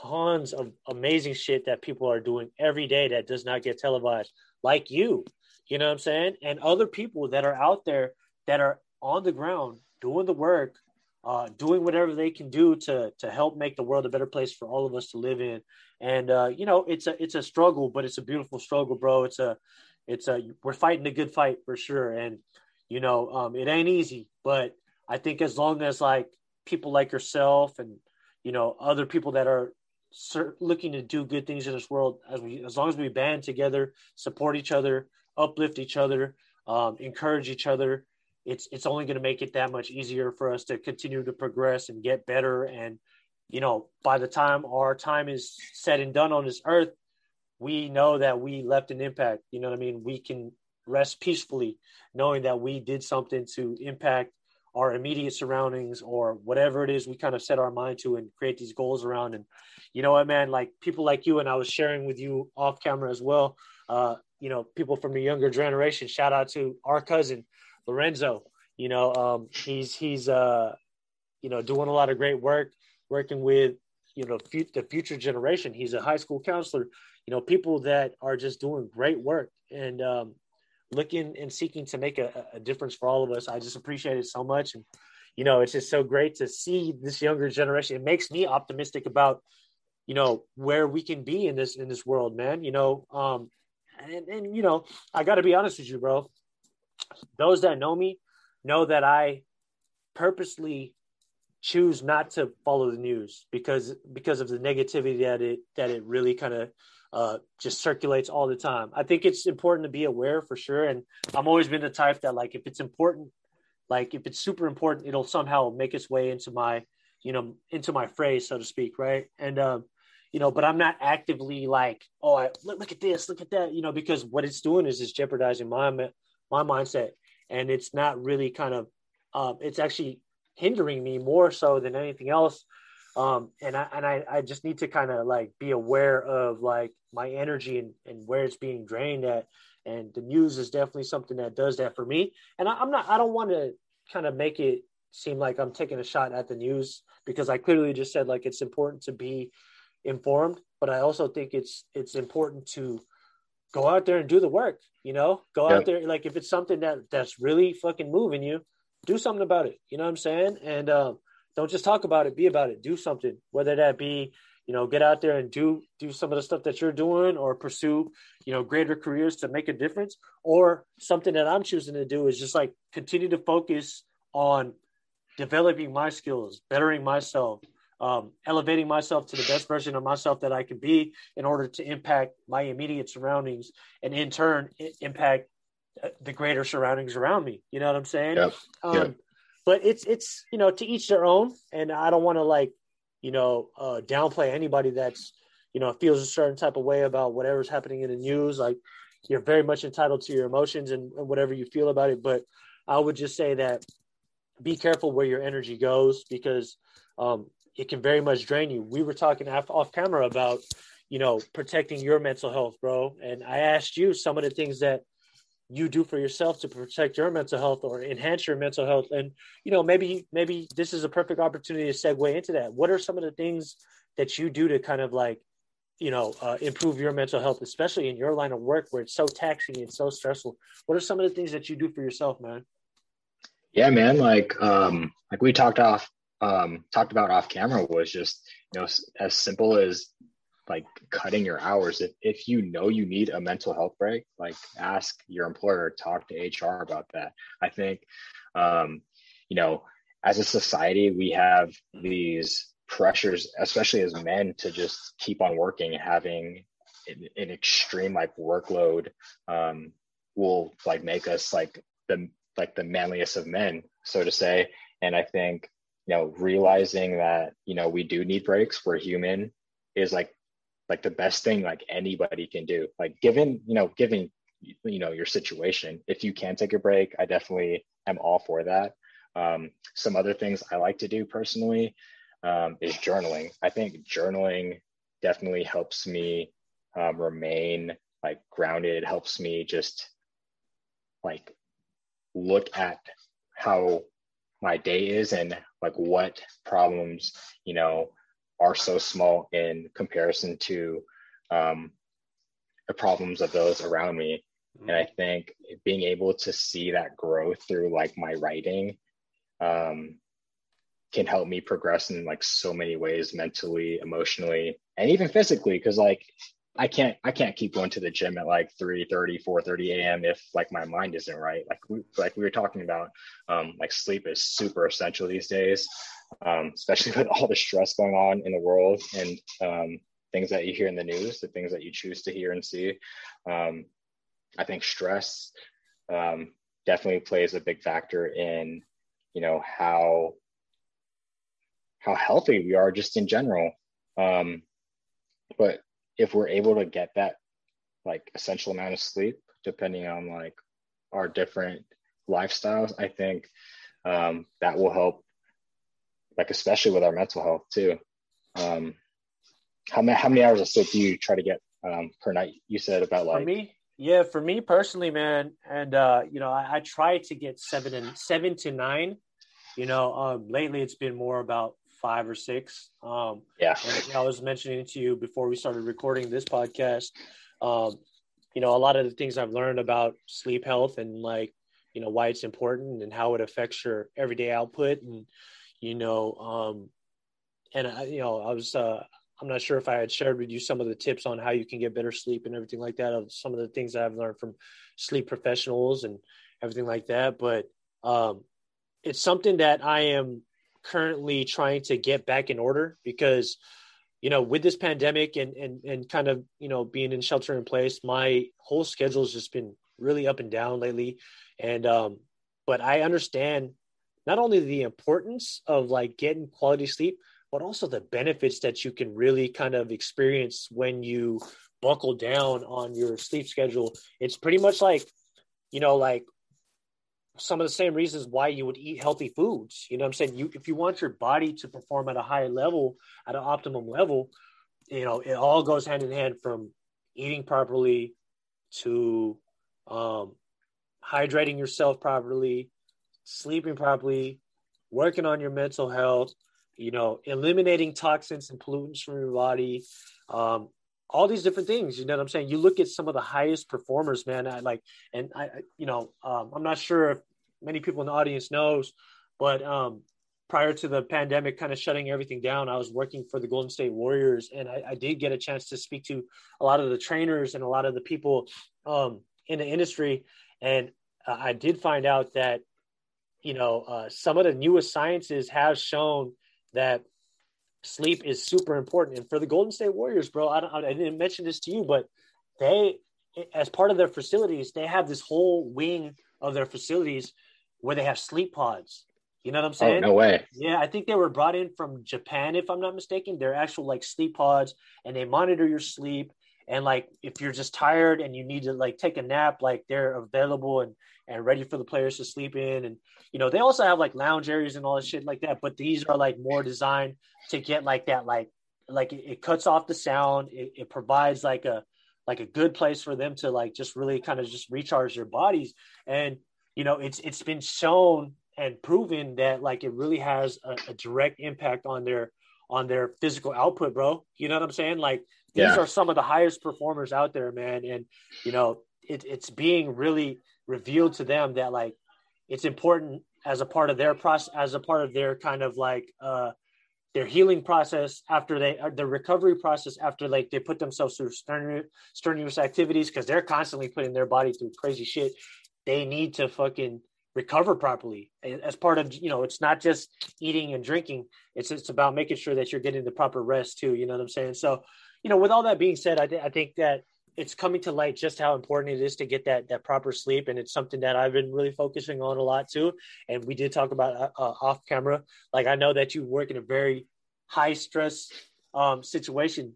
tons of amazing shit that people are doing every day that does not get televised, like you, you know what I'm saying, and other people that are out there that are on the ground doing the work uh, doing whatever they can do to to help make the world a better place for all of us to live in. And uh, you know, it's a it's a struggle, but it's a beautiful struggle, bro. It's a it's a we're fighting a good fight for sure. And you know, um, it ain't easy, but I think as long as like people like yourself and you know other people that are looking to do good things in this world, as we as long as we band together, support each other, uplift each other, um, encourage each other it's it's only going to make it that much easier for us to continue to progress and get better. And you know by the time our time is said and done on this earth we know that we left an impact. You know what i mean? We can rest peacefully knowing that we did something to impact our immediate surroundings or whatever it is we kind of set our mind to and create these goals around and you know what man like people like you and i was sharing with you off camera as well uh you know people from the younger generation shout out to our cousin Lorenzo. You know, um, he's he's uh, you know doing a lot of great work, working with you know f- the future generation. He's a high school counselor. You know, people that are just doing great work and um, looking and seeking to make a, a difference for all of us. I just appreciate it so much, and you know, it's just so great to see this younger generation. It makes me optimistic about you know where we can be in this in this world, man. You know, um, and and you know, I got to be honest with you, bro those that know me know that I purposely choose not to follow the news because because of the negativity that it that it really kind of uh, just circulates all the time. I think it's important to be aware for sure, and I'm always been the type that like if it's important, like if it's super important, it'll somehow make its way into my you know into my phrase so to speak, right? And um, you know, but I'm not actively like, oh, I, look, look at this, look at that, you know, because what it's doing is it's jeopardizing my my mindset, and it's not really kind of um, it's actually hindering me more so than anything else. Um, and I and I, I just need to kind of like be aware of like my energy and, and where it's being drained at. And the news is definitely something that does that for me. And I, I'm not I don't want to kind of make it seem like I'm taking a shot at the news because I clearly just said like it's important to be informed, but I also think it's it's important to go out there and do the work. You know, go yep. out there like if it's something that that's really fucking moving you, do something about it. You know what I'm saying? And um, don't just talk about it, be about it. Do something, whether that be you know get out there and do do some of the stuff that you're doing or pursue you know greater careers to make a difference or something that i'm choosing to do is just like continue to focus on developing my skills bettering myself um, elevating myself to the best version of myself that I can be in order to impact my immediate surroundings and in turn impact uh, the greater surroundings around me. You know what I'm saying? Yep. Um, yep. But it's it's you know to each their own, and I don't want to like you know uh, downplay anybody that's you know feels a certain type of way about whatever's happening in the news. Like you're very much entitled to your emotions and, and whatever you feel about it. But I would just say that be careful where your energy goes because um, it can very much drain you. We were talking off, off camera about, you know, protecting your mental health, bro. And I asked you some of the things that you do for yourself to protect your mental health or enhance your mental health. And, you know, maybe, maybe this is a perfect opportunity to segue into that. What are some of the things that you do to kind of like, you know, uh, improve your mental health, especially in your line of work where it's so taxing and so stressful? What are some of the things that you do for yourself, man? Yeah, man. Like, um, like we talked off, um, talked about off camera was just, you know, as simple as like cutting your hours. If, if you know you need a mental health break, like ask your employer, talk to HR about that. I think, um, you know, as a society, we have these pressures, especially as men, to just keep on working, having an, an extreme like workload um, will like make us like the like the manliest of men, so to say. And I think you know realizing that you know we do need breaks. We're human is like like the best thing like anybody can do. Like given you know given you know your situation, if you can take a break, I definitely am all for that. Um, some other things I like to do personally um, is journaling. I think journaling definitely helps me um, remain like grounded. It helps me just like look at how my day is and like what problems you know are so small in comparison to um, the problems of those around me mm-hmm. and i think being able to see that growth through like my writing um, can help me progress in like so many ways mentally emotionally and even physically because like I can't I can't keep going to the gym at like 3 30, 4 30 a.m. if like my mind isn't right. Like we like we were talking about, um, like sleep is super essential these days, um, especially with all the stress going on in the world and um, things that you hear in the news, the things that you choose to hear and see. Um, I think stress um, definitely plays a big factor in, you know, how how healthy we are just in general. Um, but if we're able to get that like essential amount of sleep, depending on like our different lifestyles, I think um, that will help, like especially with our mental health too. Um, how many how many hours of sleep do you try to get um, per night? You said about like for me, yeah, for me personally, man, and uh, you know, I, I try to get seven and seven to nine. You know, um, lately it's been more about five or six. Um, yeah. And, you know, I was mentioning to you before we started recording this podcast. Um, you know, a lot of the things I've learned about sleep health and like, you know, why it's important and how it affects your everyday output. And, you know, um, and I, you know, I was, uh, I'm not sure if I had shared with you some of the tips on how you can get better sleep and everything like that. Of some of the things I've learned from sleep professionals and everything like that. But um, it's something that I am currently trying to get back in order because you know with this pandemic and and and kind of you know being in shelter in place my whole schedule has just been really up and down lately and um but i understand not only the importance of like getting quality sleep but also the benefits that you can really kind of experience when you buckle down on your sleep schedule it's pretty much like you know like some of the same reasons why you would eat healthy foods. You know I'm saying? You if you want your body to perform at a high level, at an optimum level, you know, it all goes hand in hand from eating properly to um, hydrating yourself properly, sleeping properly, working on your mental health, you know, eliminating toxins and pollutants from your body, um, all these different things. You know what I'm saying? You look at some of the highest performers, man. I like, and I, you know, um, I'm not sure if many people in the audience knows, but um, prior to the pandemic kind of shutting everything down, I was working for the Golden State Warriors, and I, I did get a chance to speak to a lot of the trainers and a lot of the people um, in the industry, and uh, I did find out that you know uh, some of the newest sciences have shown that sleep is super important. And for the Golden State Warriors, bro, I, I didn't mention this to you, but they, as part of their facilities, they have this whole wing of their facilities where they have sleep pods. You know what I'm oh, saying? Oh, no way. Yeah, I think they were brought in from Japan, if I'm not mistaken. They're actual like sleep pods, and they monitor your sleep. And like if you're just tired and you need to like take a nap like they're available and and ready for the players to sleep in. And you know they also have like lounge areas and all this shit like that but these are like more designed to get like that like like it, it cuts off the sound. It, it provides like a like a good place for them to like just really kind of just recharge their bodies. And you know it's it's been shown and proven that like it really has a, a direct impact on their on their physical output bro. You know what i'm saying? Like these yeah. are some of the highest performers out there man. And you know it, it's being really revealed to them that like it's important as a part of their process as a part of their kind of like uh their healing process after they uh, the recovery process after like they put themselves through strenuous, strenuous activities because they're constantly putting their body through crazy shit. They need to fucking recover properly. As part of you know it's not just eating and drinking. It's it's about making sure that you're getting the proper rest too you know what i'm saying? So you know with all that being said i, th- I think that it's coming to light just how important it is to get that that proper sleep and it's something that i've been really focusing on a lot too. And we did talk about uh, uh off camera. Like i know that you work in a very high stress um, situation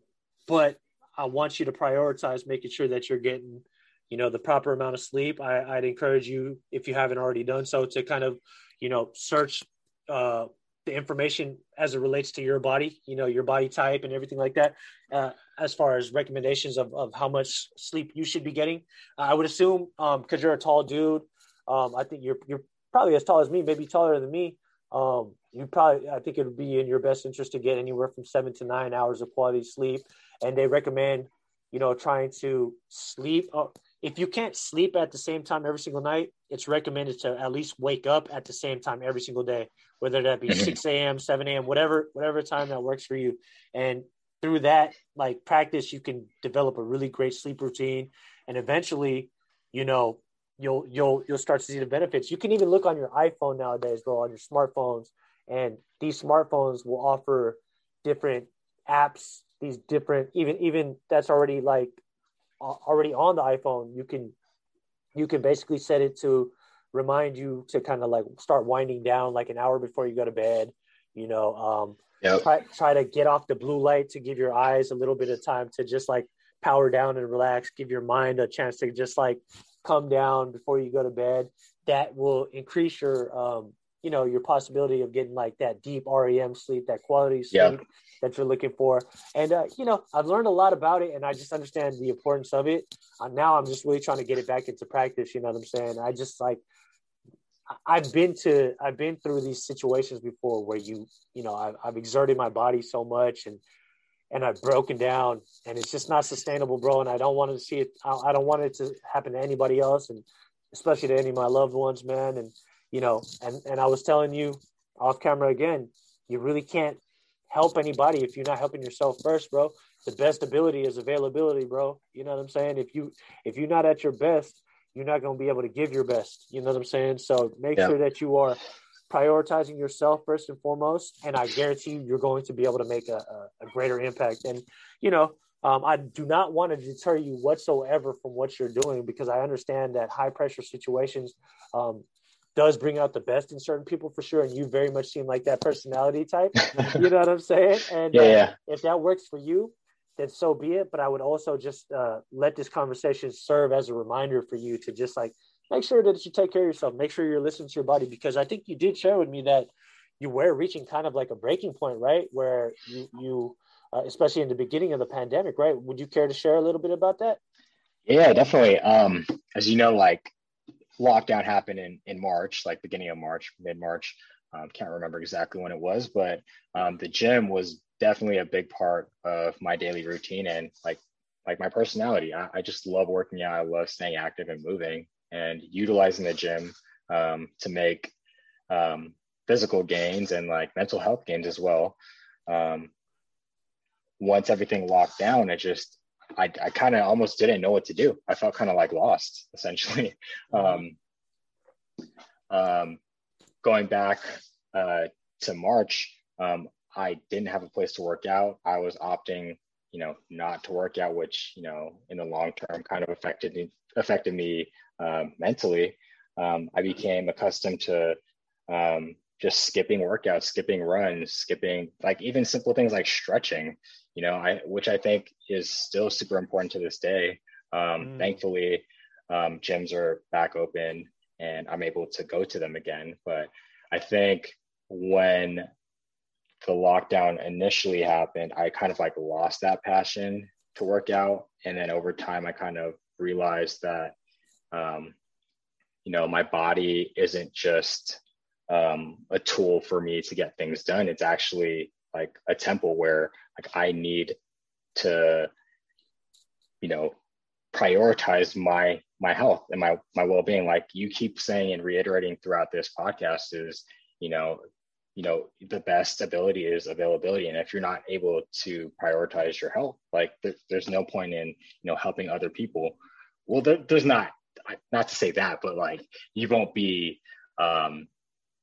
but i want you to prioritize making sure that you're getting you know the proper amount of sleep. I, i'd encourage you if you haven't already done so to kind of you know search uh, the information as it relates to your body, you know, your body type and everything like that, uh, as far as recommendations of, of how much sleep you should be getting. Uh, I would assume, um, cause you're a tall dude. Um, I think you're, you're probably as tall as me, maybe taller than me. Um, you probably, I think it would be in your best interest to get anywhere from seven to nine hours of quality sleep. And they recommend, you know, trying to sleep. Uh, if you can't sleep at the same time every single night, it's recommended to at least wake up at the same time every single day, whether that be mm-hmm. 6 a.m., 7 a.m., whatever, whatever time that works for you. And through that, like practice, you can develop a really great sleep routine. And eventually, you know, you'll you'll you'll start to see the benefits. You can even look on your iPhone nowadays, bro, on your smartphones, and these smartphones will offer different apps, these different even even that's already like already on the iPhone, you can you can basically set it to remind you to kind of like start winding down like an hour before you go to bed. You know, um, yep. try try to get off the blue light to give your eyes a little bit of time to just like power down and relax. Give your mind a chance to just like come down before you go to bed. That will increase your um, you know your possibility of getting like that deep REM sleep, that quality sleep yeah. that you're looking for. And uh, you know, I've learned a lot about it, and I just understand the importance of it. Uh, now I'm just really trying to get it back into practice. You know what I'm saying? I just like I've been to I've been through these situations before where you you know I've, I've exerted my body so much and and I've broken down and it's just not sustainable, bro. And I don't want to see it. I, I don't want it to happen to anybody else, and especially to any of my loved ones, man. And you know, and, and I was telling you off camera again, you really can't help anybody if you're not helping yourself first, bro. The best ability is availability, bro. You know what I'm saying? If you if you're not at your best, you're not going to be able to give your best. You know what I'm saying? So make yeah. sure that you are prioritizing yourself first and foremost, and I guarantee you, you're going to be able to make a, a, a greater impact. And you know, um, I do not want to deter you whatsoever from what you're doing because I understand that high pressure situations, um, does bring out the best in certain people for sure. And you very much seem like that personality type. you know what I'm saying? And yeah, uh, yeah. if that works for you, then so be it. But I would also just uh, let this conversation serve as a reminder for you to just like make sure that you take care of yourself, make sure you're listening to your body, because I think you did share with me that you were reaching kind of like a breaking point, right? Where you, you uh, especially in the beginning of the pandemic, right? Would you care to share a little bit about that? Yeah, definitely. Um, as you know, like lockdown happened in in March, like beginning of March, mid March. Um, can't remember exactly when it was, but um, the gym was definitely a big part of my daily routine and like like my personality. I, I just love working out. I love staying active and moving and utilizing the gym um, to make um, physical gains and like mental health gains as well. Um, once everything locked down, it just I, I kind of almost didn't know what to do. I felt kind of like lost essentially. Um, um, going back uh, to March, um, I didn't have a place to work out. I was opting, you know, not to work out, which, you know, in the long term kind of affected me, affected me um, mentally. Um, I became accustomed to um, just skipping workouts, skipping runs, skipping like even simple things like stretching, you know, I which I think is still super important to this day. Um, mm. Thankfully, um, gyms are back open and I'm able to go to them again. But I think when the lockdown initially happened, I kind of like lost that passion to work out, and then over time, I kind of realized that, um, you know, my body isn't just um, a tool for me to get things done. It's actually like a temple where like I need to, you know, prioritize my my health and my my well-being. Like you keep saying and reiterating throughout this podcast is, you know, you know, the best ability is availability. And if you're not able to prioritize your health, like there, there's no point in, you know, helping other people. Well, there, there's not, not to say that, but like you won't be um,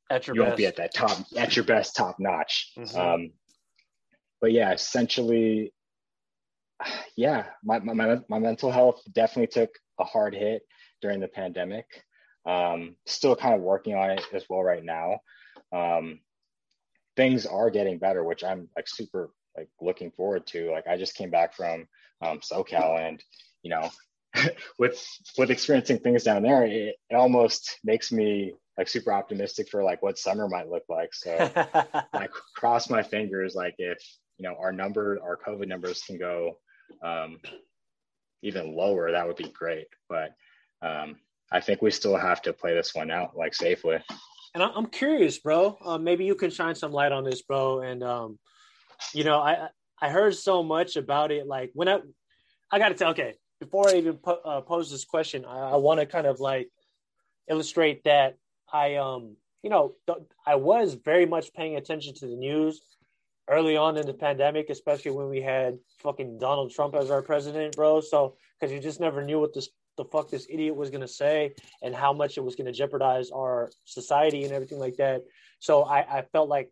at your you best. won't be at that top at your best top notch mm-hmm. um but yeah essentially yeah my, my my mental health definitely took a hard hit during the pandemic um still kind of working on it as well right now um things are getting better which i'm like super like looking forward to like i just came back from um socal and you know with with experiencing things down there it, it almost makes me like super optimistic for like what summer might look like. So I cross my fingers, like if you know our number, our COVID numbers can go um, even lower, that would be great. But um, I think we still have to play this one out like safely. And I'm curious, bro. Uh, maybe you can shine some light on this, bro. And um, you know, I I heard so much about it. Like when I I got to tell, okay, before I even po- uh, pose this question, I, I want to kind of like illustrate that I um you know I was very much paying attention to the news early on in the pandemic, especially when we had fucking Donald Trump as our president, bro. So because you just never knew what this the fuck this idiot was gonna say and how much it was gonna jeopardize our society and everything like that. So I, I felt like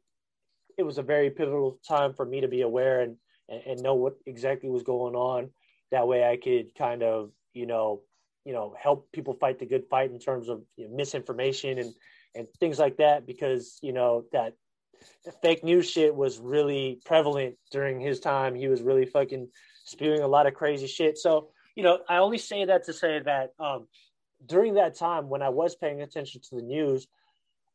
it was a very pivotal time for me to be aware and, and, and know what exactly was going on. That way I could kind of, you know, you know help people fight the good fight in terms of you know, misinformation and and things like that because you know that fake news shit was really prevalent during his time. He was really fucking spewing a lot of crazy shit. So you know i only say that to say that um, during that time when i was paying attention to the news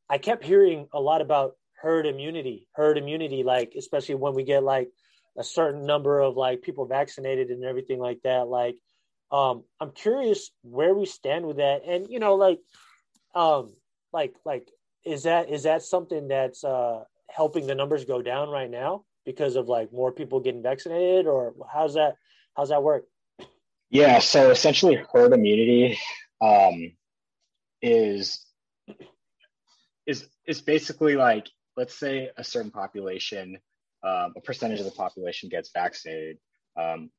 i kept hearing a lot about herd immunity herd immunity like especially when we get like a certain number of like people vaccinated and everything like that. Like um, I'm curious where we stand with that, and you know, like, um, like, like, is that is that something that's uh, helping the numbers go down right now because of like more people getting vaccinated, or how's that how's that work? Yeah, so essentially, herd immunity um, is is is basically like let's say a certain population, um, a percentage of the population gets vaccinated. Um,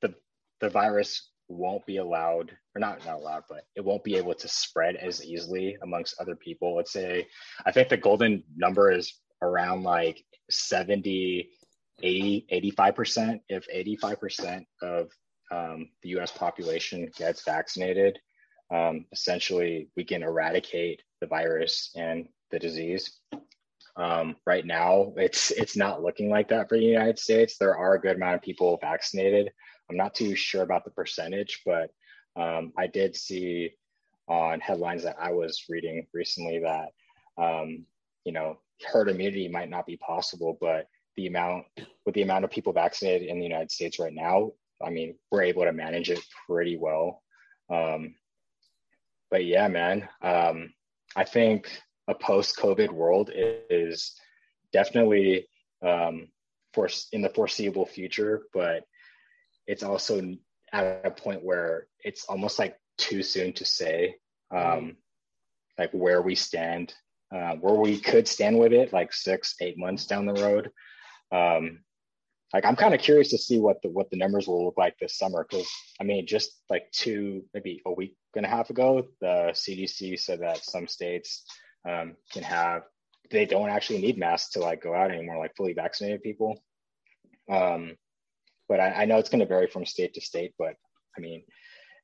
the the virus won't be allowed or not not allowed but it won't be able to spread as easily amongst other people. Let's say i think the golden number is around like 70 80 85% if 85% of um, the us population gets vaccinated um, essentially we can eradicate the virus and the disease. Um, right now it's it's not looking like that for the united states. There are a good amount of people vaccinated I'm not too sure about the percentage, but um, I did see on headlines that I was reading recently that um, you know herd immunity might not be possible, but the amount with the amount of people vaccinated in the United States right now, I mean, we're able to manage it pretty well. Um, but yeah, man, um, I think a post-COVID world is definitely um, for in the foreseeable future, but it's also at a point where it's almost like too soon to say um, like where we stand uh, where we could stand with it like six eight months down the road. Um, like i'm kind of curious to see what the what the numbers will look like this summer because i mean just like two maybe a week and a half ago the cdc said that some states um, can have they don't actually need masks to like go out anymore like fully vaccinated people. Um, but I, I know it's going to vary from state to state. But I mean,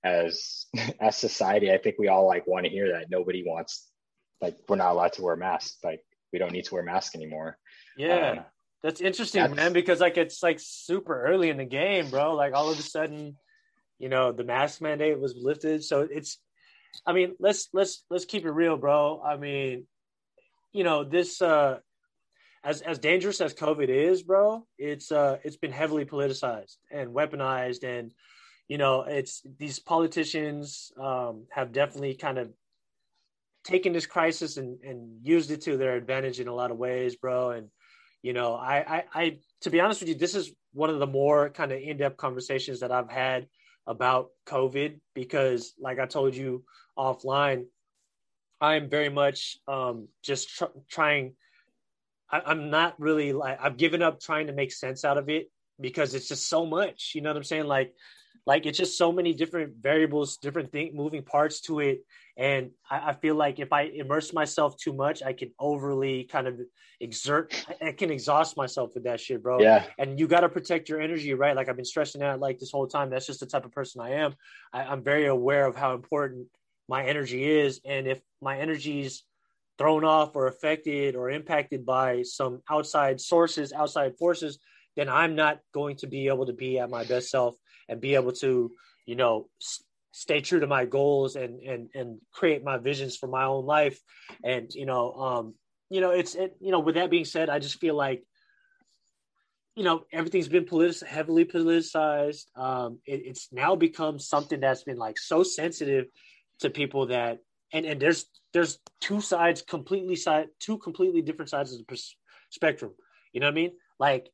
as as society, I think we all like want to hear that nobody wants like we're not allowed to wear masks. Like we don't need to wear masks anymore. Yeah. Um, that's interesting, that's, man, because like it's like super early in the game, bro. Like all of a sudden, you know, the mask mandate was lifted. So it's I mean, let's let's let's keep it real, bro. I mean, you know, this uh as as dangerous as COVID is, bro, it's uh it's been heavily politicized and weaponized and you know, it's these politicians um have definitely kind of taken this crisis and, and used it to their advantage in a lot of ways, bro. And you know, I, I, I, to be honest with you, this is one of the more kind of in-depth conversations that I've had about COVID because, like I told you offline, I'm very much um, just tr- trying. I, am not really like I've given up trying to make sense out of it because it's just so much. You know what I'm saying? Like, like it's just so many different variables, different thing, moving parts to it, and I, I, feel like if I immerse myself too much, I can overly kind of exert. I, can exhaust myself with that shit, bro. Yeah. And you got to protect your energy, right? Like I've been stressing out like this whole time. That's just the type of person I am. I, I'm very aware of how important my energy is, and if my energy's thrown off or affected or impacted by some outside sources, outside forces, then I'm not going to be able to be at my best self and be able to, you know, stay true to my goals and and and create my visions for my own life. And you know um you know it's it you know with that being said i just feel like you know everything's been politic heavily politicized. Um it, it's now become something that's been like so sensitive to people that and and there's there's two sides completely side two completely different sides of the pers- spectrum you know what i mean like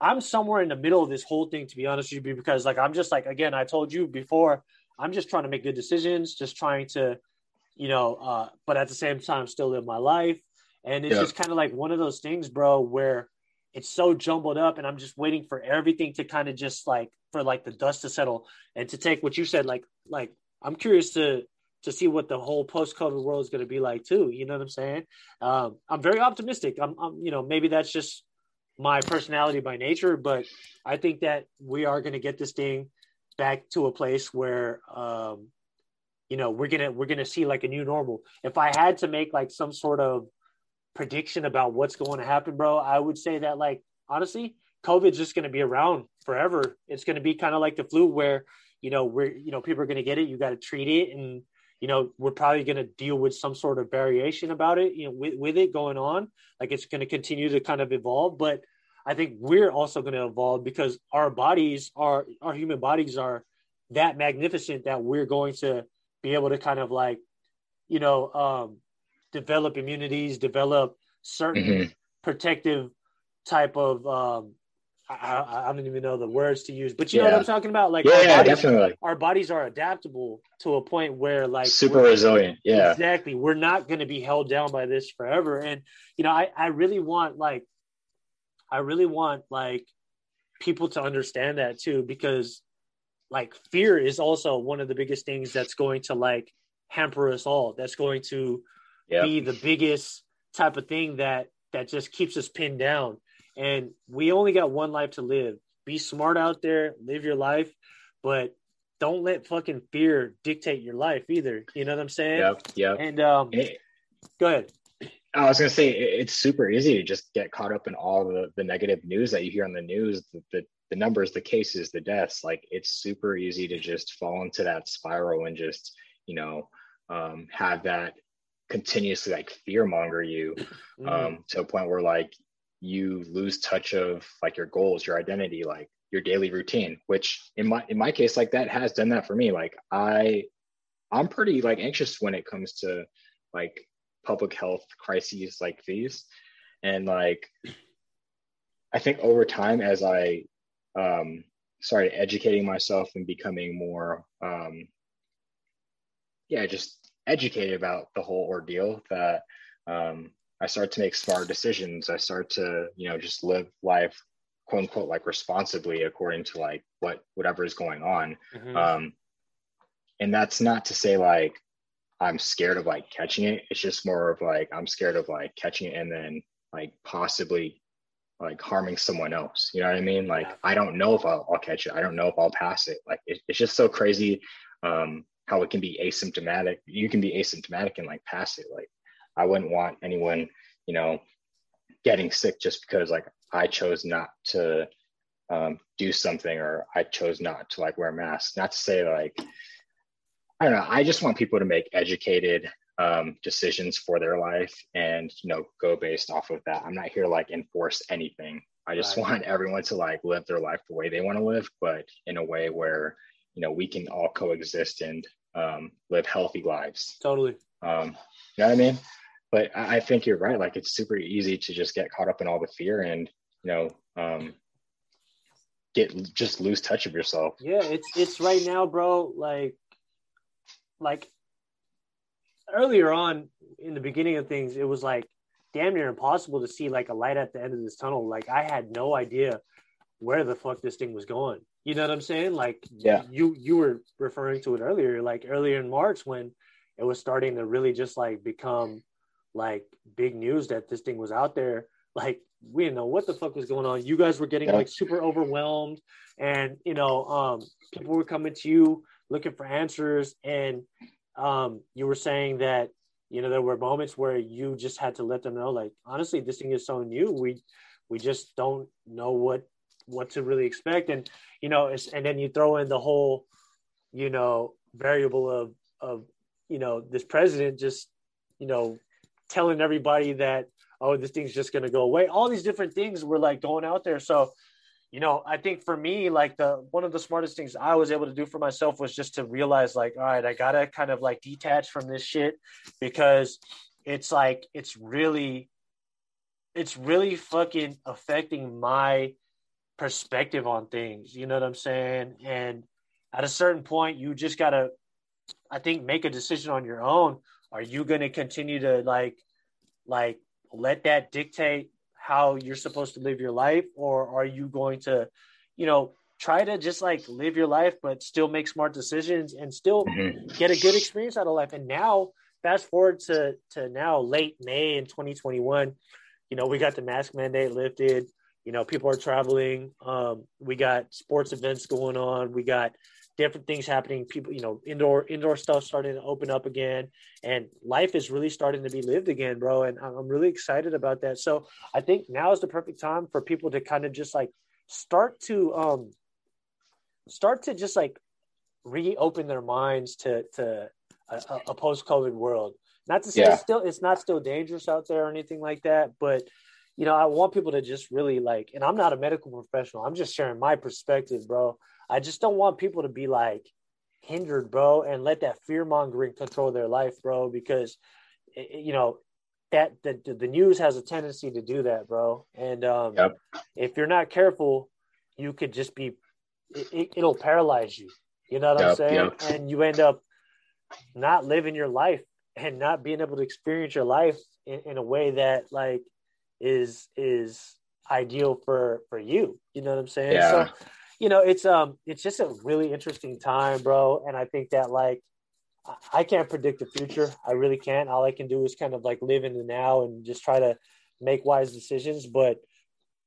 i'm somewhere in the middle of this whole thing to be honest with you because like i'm just like again i told you before I'm just trying to make good decisions, just trying to, you know, uh, but at the same time, still live my life. And it's yeah. just kind of like one of those things, bro, where it's so jumbled up and I'm just waiting for everything to kind of just like, for like the dust to settle and to take what you said, like, like, I'm curious to, to see what the whole post-COVID world is going to be like too. You know what I'm saying? Um, I'm very optimistic. I'm, I'm, you know, maybe that's just my personality by nature, but I think that we are going to get this thing back to a place where um, you know we're gonna we're gonna see like a new normal. If I had to make like some sort of prediction about what's going to happen, bro, I would say that like honestly, COVID's just gonna be around forever. It's gonna be kind of like the flu, where you know we're you know people are gonna get it, you got to treat it, and you know we're probably gonna deal with some sort of variation about it, you know, with with it going on. Like it's gonna continue to kind of evolve, but I think we're also going to evolve because our bodies are our human bodies are that magnificent that we're going to be able to kind of like, you know, um, develop immunities, develop certain mm-hmm. protective type of um, I, I, don't even know the words to use, but you yeah. know what I'm talking about. Like, yeah, our bodies, definitely. Our bodies are adaptable to a point where, like, super resilient. Yeah, exactly. We're not going to be held down by this forever. And you know, I I really want like I really want like people to understand that too, because like fear is also one of the biggest things that's going to like hamper us all. That's going to yep. be the biggest type of thing that that just keeps us pinned down. And we only got one life to live. Be smart out there, live your life, but don't let fucking fear dictate your life either. You know what I'm saying? Yeah, yeah. And um, go ahead. I was gonna say it's super easy to just get caught up in all the, the negative news that you hear on the news, the, the, the numbers, the cases, the deaths. Like it's super easy to just fall into that spiral and just you know um, have that continuously like fear monger you mm. um, to a point where like you lose touch of like your goals, your identity, like your daily routine. Which in my in my case, like that has done that for me. Like I I'm pretty like anxious when it comes to like public health crises like these and like i think over time as i um, started educating myself and becoming more um, yeah just educated about the whole ordeal that um, i start to make smart decisions i start to you know just live life quote unquote like responsibly according to like what whatever is going on mm-hmm. um, and that's not to say like I'm scared of like catching it. It's just more of like I'm scared of like catching it and then like possibly like harming someone else. You know what I mean? Like I don't know if I'll, I'll catch it. I don't know if I'll pass it. Like it, it's just so crazy um, how it can be asymptomatic. You can be asymptomatic and like pass it. Like I wouldn't want anyone, you know, getting sick just because like I chose not to um, do something or I chose not to like wear a mask. Not to say like I don't know. I just want people to make educated um, decisions for their life and you know go based off of that. I'm not here to like enforce anything. I just right. want everyone to like live their life the way they want to live, but in a way where you know we can all coexist and um, live healthy lives. Totally. Um, you know what I mean? But I think you're right. Like it's super easy to just get caught up in all the fear and you know um, get just lose touch of yourself. Yeah, it's it's right now, bro. Like like earlier on in the beginning of things, it was like damn near impossible to see like a light at the end of this tunnel. Like I had no idea where the fuck this thing was going. You know what I'm saying? Like yeah. you you were referring to it earlier, like earlier in March when it was starting to really just like become like big news that this thing was out there. Like we didn't know what the fuck was going on. You guys were getting yeah. like super overwhelmed, and you know, um, people were coming to you looking for answers, and um, you were saying that you know there were moments where you just had to let them know, like honestly, this thing is so new. We we just don't know what what to really expect, and you know, and then you throw in the whole you know variable of of you know this president just you know telling everybody that oh, this thing's just going to go away. All these different things were like going out there. So, you know, I think for me, like the one of the smartest things I was able to do for myself was just to realize, like, all right, I gotta kind of like detach from this shit because it's like it's really, it's really fucking affecting my perspective on things. You know what I'm saying? And at a certain point, you just gotta, I think, make a decision on your own. Are you gonna continue to like, like let that dictate how you're supposed to live your life? Or are you going to you know try to just like live your life but still make smart decisions and still mm-hmm. get a good experience out of life? And now fast forward to to now late may in 2021 you know we got the mask mandate lifted. You know people are traveling. Um, we got sports events going on. We got different things happening. People, you know, indoor indoor stuff starting to open up again, and life is really starting to be lived again, bro. And I'm really excited about that. So I think now is the perfect time for people to kind of just like start to um start to just like reopen their minds to to a, a post COVID world. Not to say yeah. it's still it's not still dangerous out there or anything like that, but you know, I want people to just really like, and I'm not a medical professional. I'm just sharing my perspective, bro. I just don't want people to be like hindered, bro, and let that fear mongering control their life, bro, because you know that the, the news has a tendency to do that, bro. And um, yep. if you're not careful, you could just be it, will paralyze you. You know what yep, I'm saying? Yep. And you end up not living your life and not being able to experience your life in, in a way that like is is ideal for for you. You know what I'm saying? Yeah. So you know, it's um, it's just a really interesting time, bro. And I think that like, I can't predict the future. I really can't. All I can do is kind of like live in the now and just try to make wise decisions. But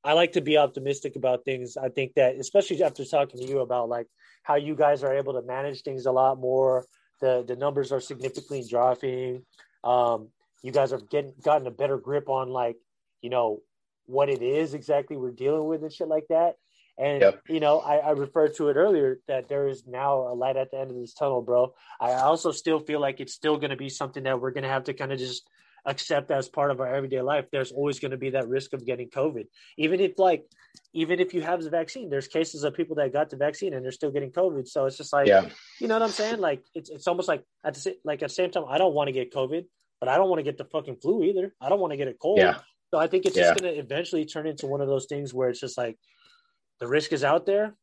I like to be optimistic about things. I think that, especially after talking to you about like how you guys are able to manage things a lot more. The the numbers are significantly dropping. Um, you guys are getting gotten a better grip on like you know what it is exactly we're dealing with and shit like that. And yep. you know, I, I referred to it earlier that there is now a light at the end of this tunnel, bro. I also still feel like it's still going to be something that we're going to have to kind of just accept as part of our everyday life. There's always going to be that risk of getting COVID, even if like, even if you have the vaccine. There's cases of people that got the vaccine and they're still getting COVID. So it's just like, yeah. you know what I'm saying? Like it's it's almost like at the like at the same time, I don't want to get COVID, but I don't want to get the fucking flu either. I don't want to get a cold. Yeah. So I think it's yeah. just going to eventually turn into one of those things where it's just like the risk is out there.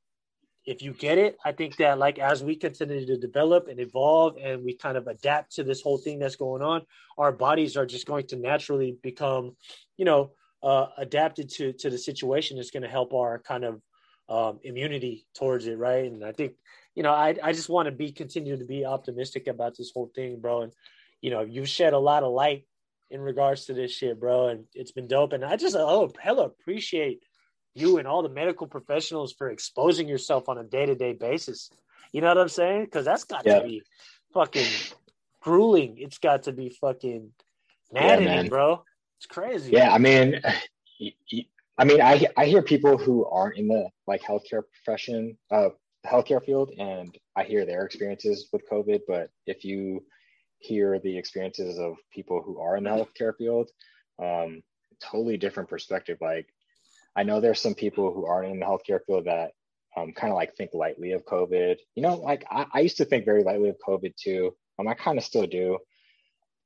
If you get it, I think that like as we continue to develop and evolve and we kind of adapt to this whole thing that's going on, our bodies are just going to naturally become, you know, uh, adapted to to the situation. It's going to help our kind of um, immunity towards it, right? And I think, you know, I I just want to be continue to be optimistic about this whole thing, bro. And you know, you've shed a lot of light in regards to this shit, bro, and it's been dope. And I just oh hella appreciate you and all the medical professionals for exposing yourself on a day to day basis. You know what I'm saying? Because that's got yeah. to be fucking grueling. It's got to be fucking maddening, yeah, bro. It's crazy. Yeah, I mean, I mean, I I hear people who aren't in the like healthcare profession, uh, healthcare field, and I hear their experiences with COVID. But if you hear the experiences of people who are in the healthcare field, um, totally different perspective. Like, I know there's some people who aren't in the healthcare field that um, kind of like think lightly of COVID. You know, like I, I used to think very lightly of COVID too. Um, I kind of still do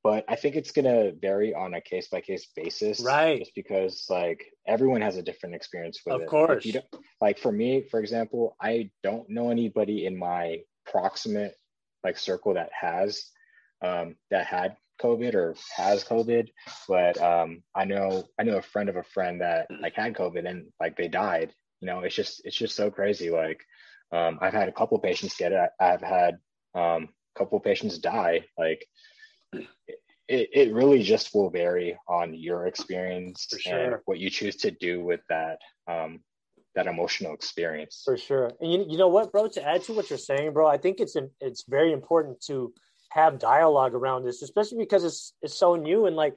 but I think it's gonna vary on a case by case basis, right? Just because like everyone has a different experience with of it. Of course, like for me, for example, I don't know anybody in my proximate like circle that has um, that had COVID or has COVID, but um, I know I know a friend of a friend that like had COVID and like they died. You know, it's just it's just so crazy. Like um, I've had a couple patients get it. I've had um, a couple patients die. Like it, it really just will vary on your experience sure. and what you choose to do with that um, that emotional experience. For sure. And you, you know what, bro, to add to what you're saying, bro, I think it's it's very important to have dialogue around this, especially because it's it's so new and like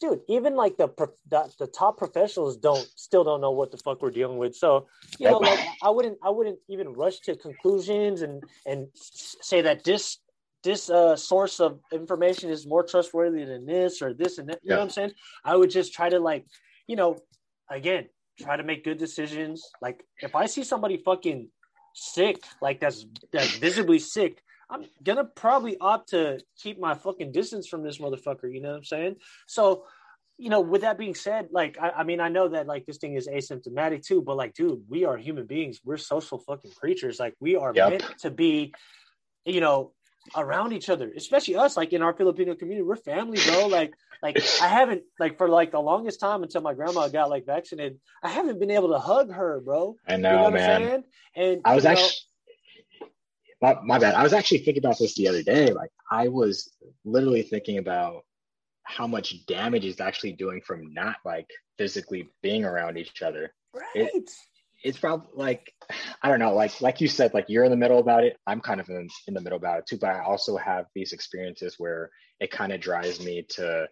dude, even like the, the, the top professionals don't still don't know what the fuck we're dealing with. So you know, like I wouldn't I wouldn't even rush to conclusions and and say that this this uh, source of information is more trustworthy than this or this and that. You yeah. know what I'm saying? I would just try to like, you know, again, try to make good decisions. Like if I see somebody fucking sick, like that's that's visibly sick, I'm gonna probably opt to keep my fucking distance from this motherfucker. You know what I'm saying? So, you know, with that being said, like I, I mean, I know that like this thing is asymptomatic too, but like, dude, we are human beings. We're social fucking creatures. Like we are yep. meant to be, you know, around each other, especially us, like in our Filipino community, we're family, bro. Like, like I haven't like for like the longest time until my grandma got like vaccinated, I haven't been able to hug her, bro. I know, you know man. And I was actually my, my bad. I was actually thinking about this the other day. Like I was literally thinking about how much damage is actually doing from not like physically being around each other. Right. It, it's probably like I don't know, like like you said, like you're in the middle about it. I'm kind of in, in the middle about it too, but I also have these experiences where it kind of drives me to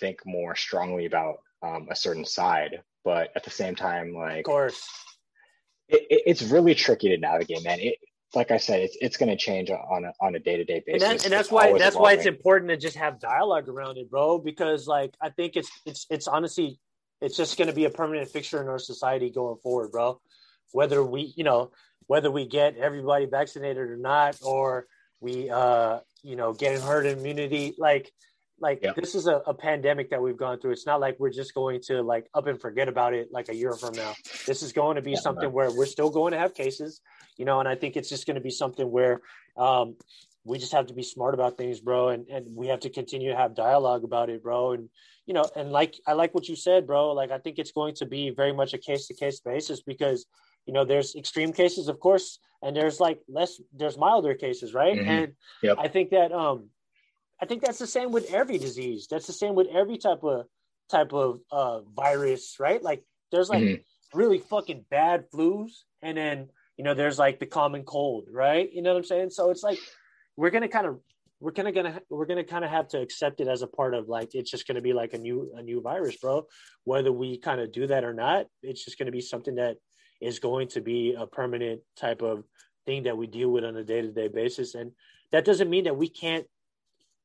think more strongly about um, a certain side. But at the same time, like of course, it, it, it's really tricky to navigate, man. It like I said, it's it's going to change on a on a day to day basis. And, that, and that's it's why that's evolving. why it's important to just have dialogue around it, bro. Because like I think it's it's it's honestly it's just going to be a permanent fixture in our society going forward, bro whether we, you know, whether we get everybody vaccinated or not, or we, uh, you know, getting herd immunity, like, like yeah. this is a, a, pandemic that we've gone through. It's not like we're just going to like up and forget about it like a year from now. This is going to be yeah, something where we're still going to have cases, you know, and I think it's just going to be something where um, we just have to be smart about things, bro, and and we have to continue to have dialogue about it, bro, and you know, and like I like what you said, bro. Like I think it's going to be very much a case to case basis because you know there's extreme cases of course and there's like less there's milder cases right mm-hmm. and yep. i think that um i think that's the same with every disease that's the same with every type of type of uh virus right like there's like mm-hmm. really fucking bad flus and then you know there's like the common cold right? You know what i'm saying? So it's like we're gonna kind of we're gonna gonna we're gonna kind of have to accept it as a part of like it's just gonna be like a new a new virus bro. Whether we kind of do that or not it's just gonna be something that is going to be a permanent type of thing that we deal with on a day-to-day basis. And that doesn't mean that we can't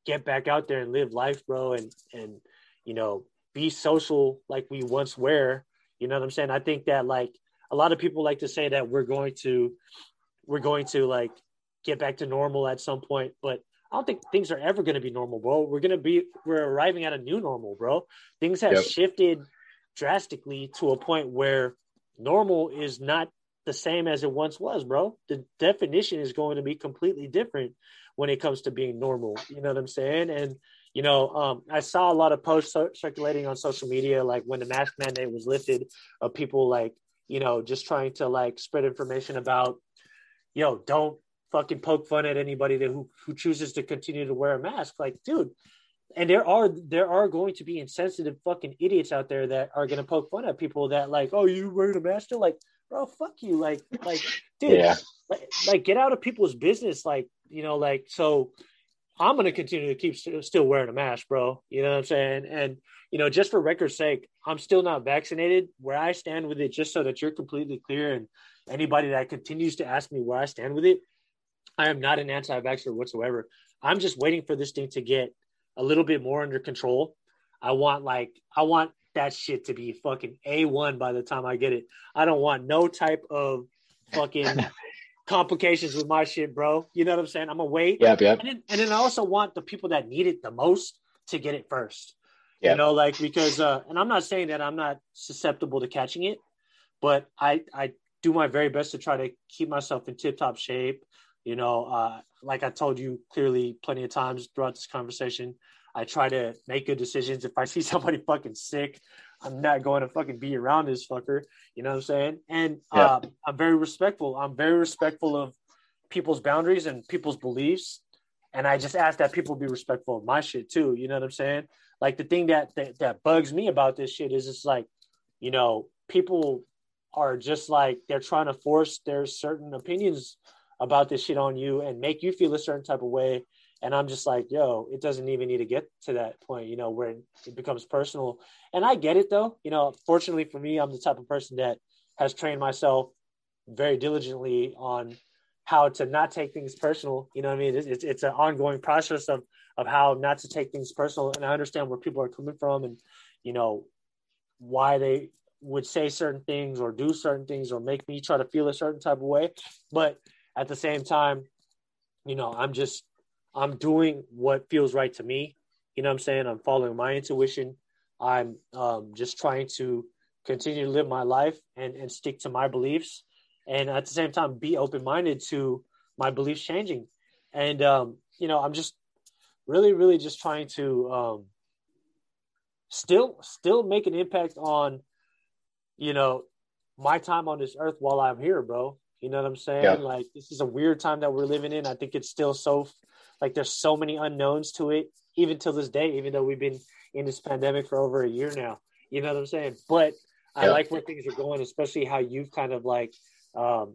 get back out there and live life bro and and you know be social like we once were. You know what i'm saying? I think that like a lot of people like to say that we're going to we're going to like get back to normal at some point but I don't think things are ever going to be normal, bro. We're going to be, we're arriving at a new normal, bro. Things have yep. shifted drastically to a point where normal is not the same as it once was, bro. The definition is going to be completely different when it comes to being normal. You know what I'm saying? And you know, um, I saw a lot of posts circulating on social media, like when the mask mandate was lifted, of people like you know just trying to like spread information about, you know, don't fucking poke fun at anybody that who who chooses to continue to wear a mask. Like, dude, and there are there are going to be insensitive fucking idiots out there that are going to poke fun at people that like, oh, you wearing a mask? Still like, bro, fuck you, like, like, dude, yeah. like, like, get out of people's business, like, you know, like, so I'm going to continue to keep st- still wearing a mask, bro. You know what I'm saying? And you know, just for record's sake, I'm still not vaccinated. Where I stand with it, just so that you're completely clear, and anybody that continues to ask me where I stand with it, I am not an anti-vaxxer whatsoever. I'm just waiting for this thing to get a little bit more under control. I want like I want that shit to be fucking A1 by the time I get it. I don't want no type of fucking complications with my shit, bro. You know what I'm saying? I'm gonna wait. Yeah, yeah. And then, and then I also want the people that need it the most to get it first. Yeah. You know, like because uh and I'm not saying that I'm not susceptible to catching it, but I I do my very best to try to keep myself in tip top shape. You know, uh like I told you clearly plenty of times throughout this conversation, I try to make good decisions. If I see somebody fucking sick, I'm not going to fucking be around this fucker. You know what I'm saying? And Yeah. um, I'm very respectful. I'm very respectful of people's boundaries and people's beliefs. And I just ask that people be respectful of my shit too. You know what I'm saying? Like the thing that that, that bugs me about this shit is it's like, you know, people are just like they're trying to force their certain opinions about this shit on you and make you feel a certain type of way. And I'm just like, yo, it doesn't even need to get to that point, you know, where it becomes personal. And I get it though. You know, fortunately for me, I'm the type of person that has trained myself very diligently on how to not take things personal. You know what I mean? It's, it's, it's an ongoing process of, of how not to take things personal. And I understand where people are coming from and, you know, why they would say certain things or do certain things or make me try to feel a certain type of way. But at the same time, you know, I'm just, I'm doing what feels right to me. You know what I'm saying? I'm following my intuition. I'm um, just trying to continue to live my life and, and stick to my beliefs. And at the same time, be open minded to my beliefs changing. And, um, you know, I'm just really, really just trying to um, still, still make an impact on, you know, my time on this earth while I'm here, bro. You know what I'm saying? Yeah. Like, this is a weird time that we're living in. I think it's still so, like, there's so many unknowns to it, even till this day, even though we've been in this pandemic for over a year now. You know what I'm saying? But I like where things are going, especially how you've kind of like um,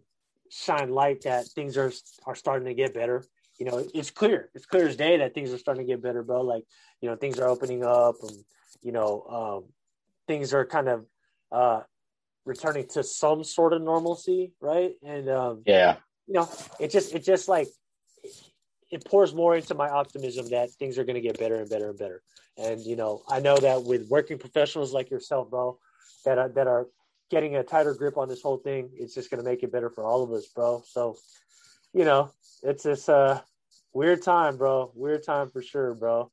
shine light that things are are starting to get better. You know, it's clear, it's clear as day that things are starting to get better, bro. Like, you know, things are opening up, and you know, um, things are kind of uh, returning to some sort of normalcy, right? And um, Yeah. you know, it just it just like it pours more into my optimism that things are going to get better and better and better. And you know, I know that with working professionals like yourself, bro, that are, that are getting a tighter grip on this whole thing, it's just going to make it better for all of us, bro. So, you know, it's this uh weird time, bro. Weird time for sure, bro.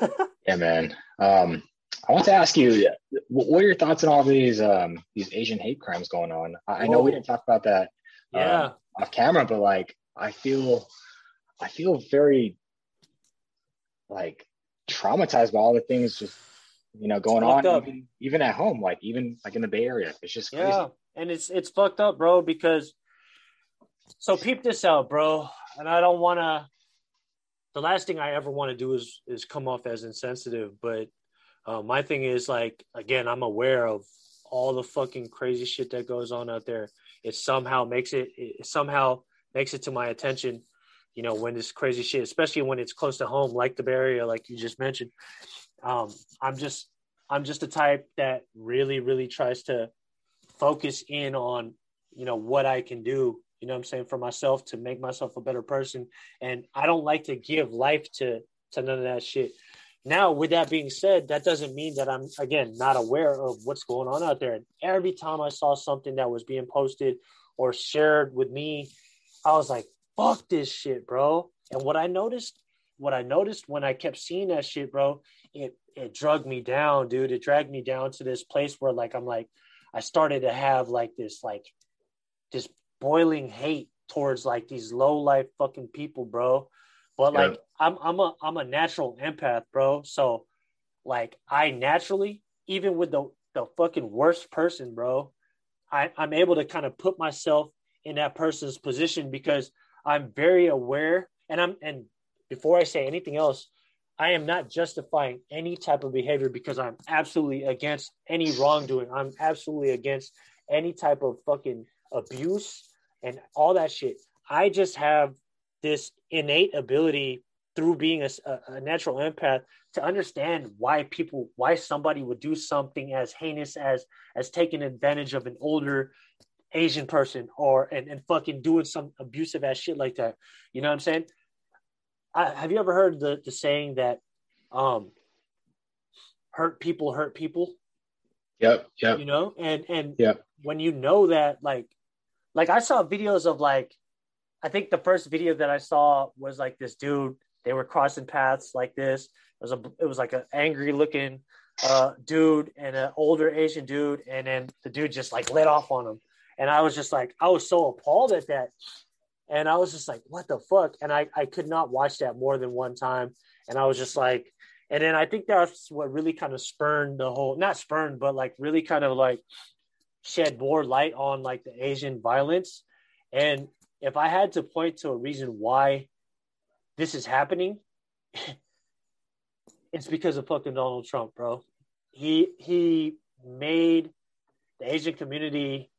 Yeah, man. Um, I want to ask you, what are your thoughts on all these um, these Asian hate crimes going on? I, I know we didn't talk about that Yeah. um, off camera, but like, I feel, I feel very like traumatized by all the things just you know going on, even, even at home, like even like in the Bay Area. It's just crazy. Yeah, and it's it's fucked up, bro. Because so peep this out, bro. And I don't want to. The last thing I ever want to do is is come off as insensitive, but uh, my thing is like again, I'm aware of all the fucking crazy shit that goes on out there. It somehow makes it, it somehow makes it to my attention. You know, when this crazy shit, especially when it's close to home, like the Bay Area, like you just mentioned. Um, I'm just I'm just a type that really, really tries to focus in on you know what I can do. You know what I'm saying for myself to make myself a better person. And I don't like to give life to to none of that shit. Now, with that being said, that doesn't mean that I'm again not aware of what's going on out there. And every time I saw something that was being posted or shared with me, I was like, fuck this shit, bro. And what I noticed, what I noticed when I kept seeing that shit, bro, it it drugged me down, dude. It dragged me down to this place where like I'm like I started to have like this like this boiling hate towards like these low life fucking people, bro. But like Yeah. I'm I'm a I'm a natural empath, bro. So like I naturally, even with the the fucking worst person, bro, I, I'm able to kind of put myself in that person's position because I'm very aware and I'm and before I say anything else, I am not justifying any type of behavior because I'm absolutely against any wrongdoing. I'm absolutely against any type of fucking abuse and all that shit. I just have this innate ability through being a, a- natural empath to understand why people why somebody would do something as heinous as as taking advantage of an older Asian person or and, and fucking doing some abusive ass shit like that. You know what I'm saying? I, have you ever heard the the saying that um hurt people hurt people? Yep, yep. You know, and and yep. when you know that like like I saw videos of like I think the first video that I saw was like this dude they were crossing paths like this. It was a it was like an angry looking uh dude and an older Asian dude and then the dude just like lit off on him and I was just like, I was so appalled at that. And I was just like, what the fuck? And I, I could not watch that more than one time. And I was just like, and then I think that's what really kind of spurned the whole, not spurned, but like really kind of like shed more light on like the Asian violence. And if I had to point to a reason why this is happening, it's because of fucking Donald Trump, bro. He he made the Asian community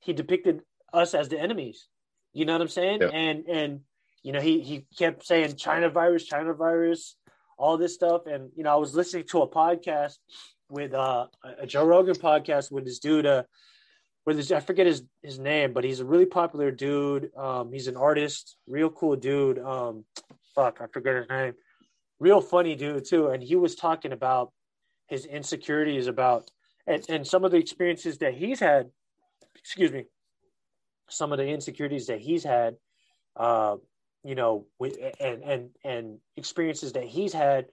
he depicted us as the enemies. You know what I'm saying? Yeah. And and you know he he kept saying China virus, China virus, all this stuff. And you know I was listening to a podcast with uh, a Joe Rogan podcast with this dude. Uh, with this I forget his his name, but he's a really popular dude. Um, he's an artist, real cool dude. Um, fuck, I forget his name. Real funny dude too. And he was talking about his insecurities about and, and some of the experiences that he's had excuse me, some of the insecurities that he's had, uh, you know, and and and experiences that he's had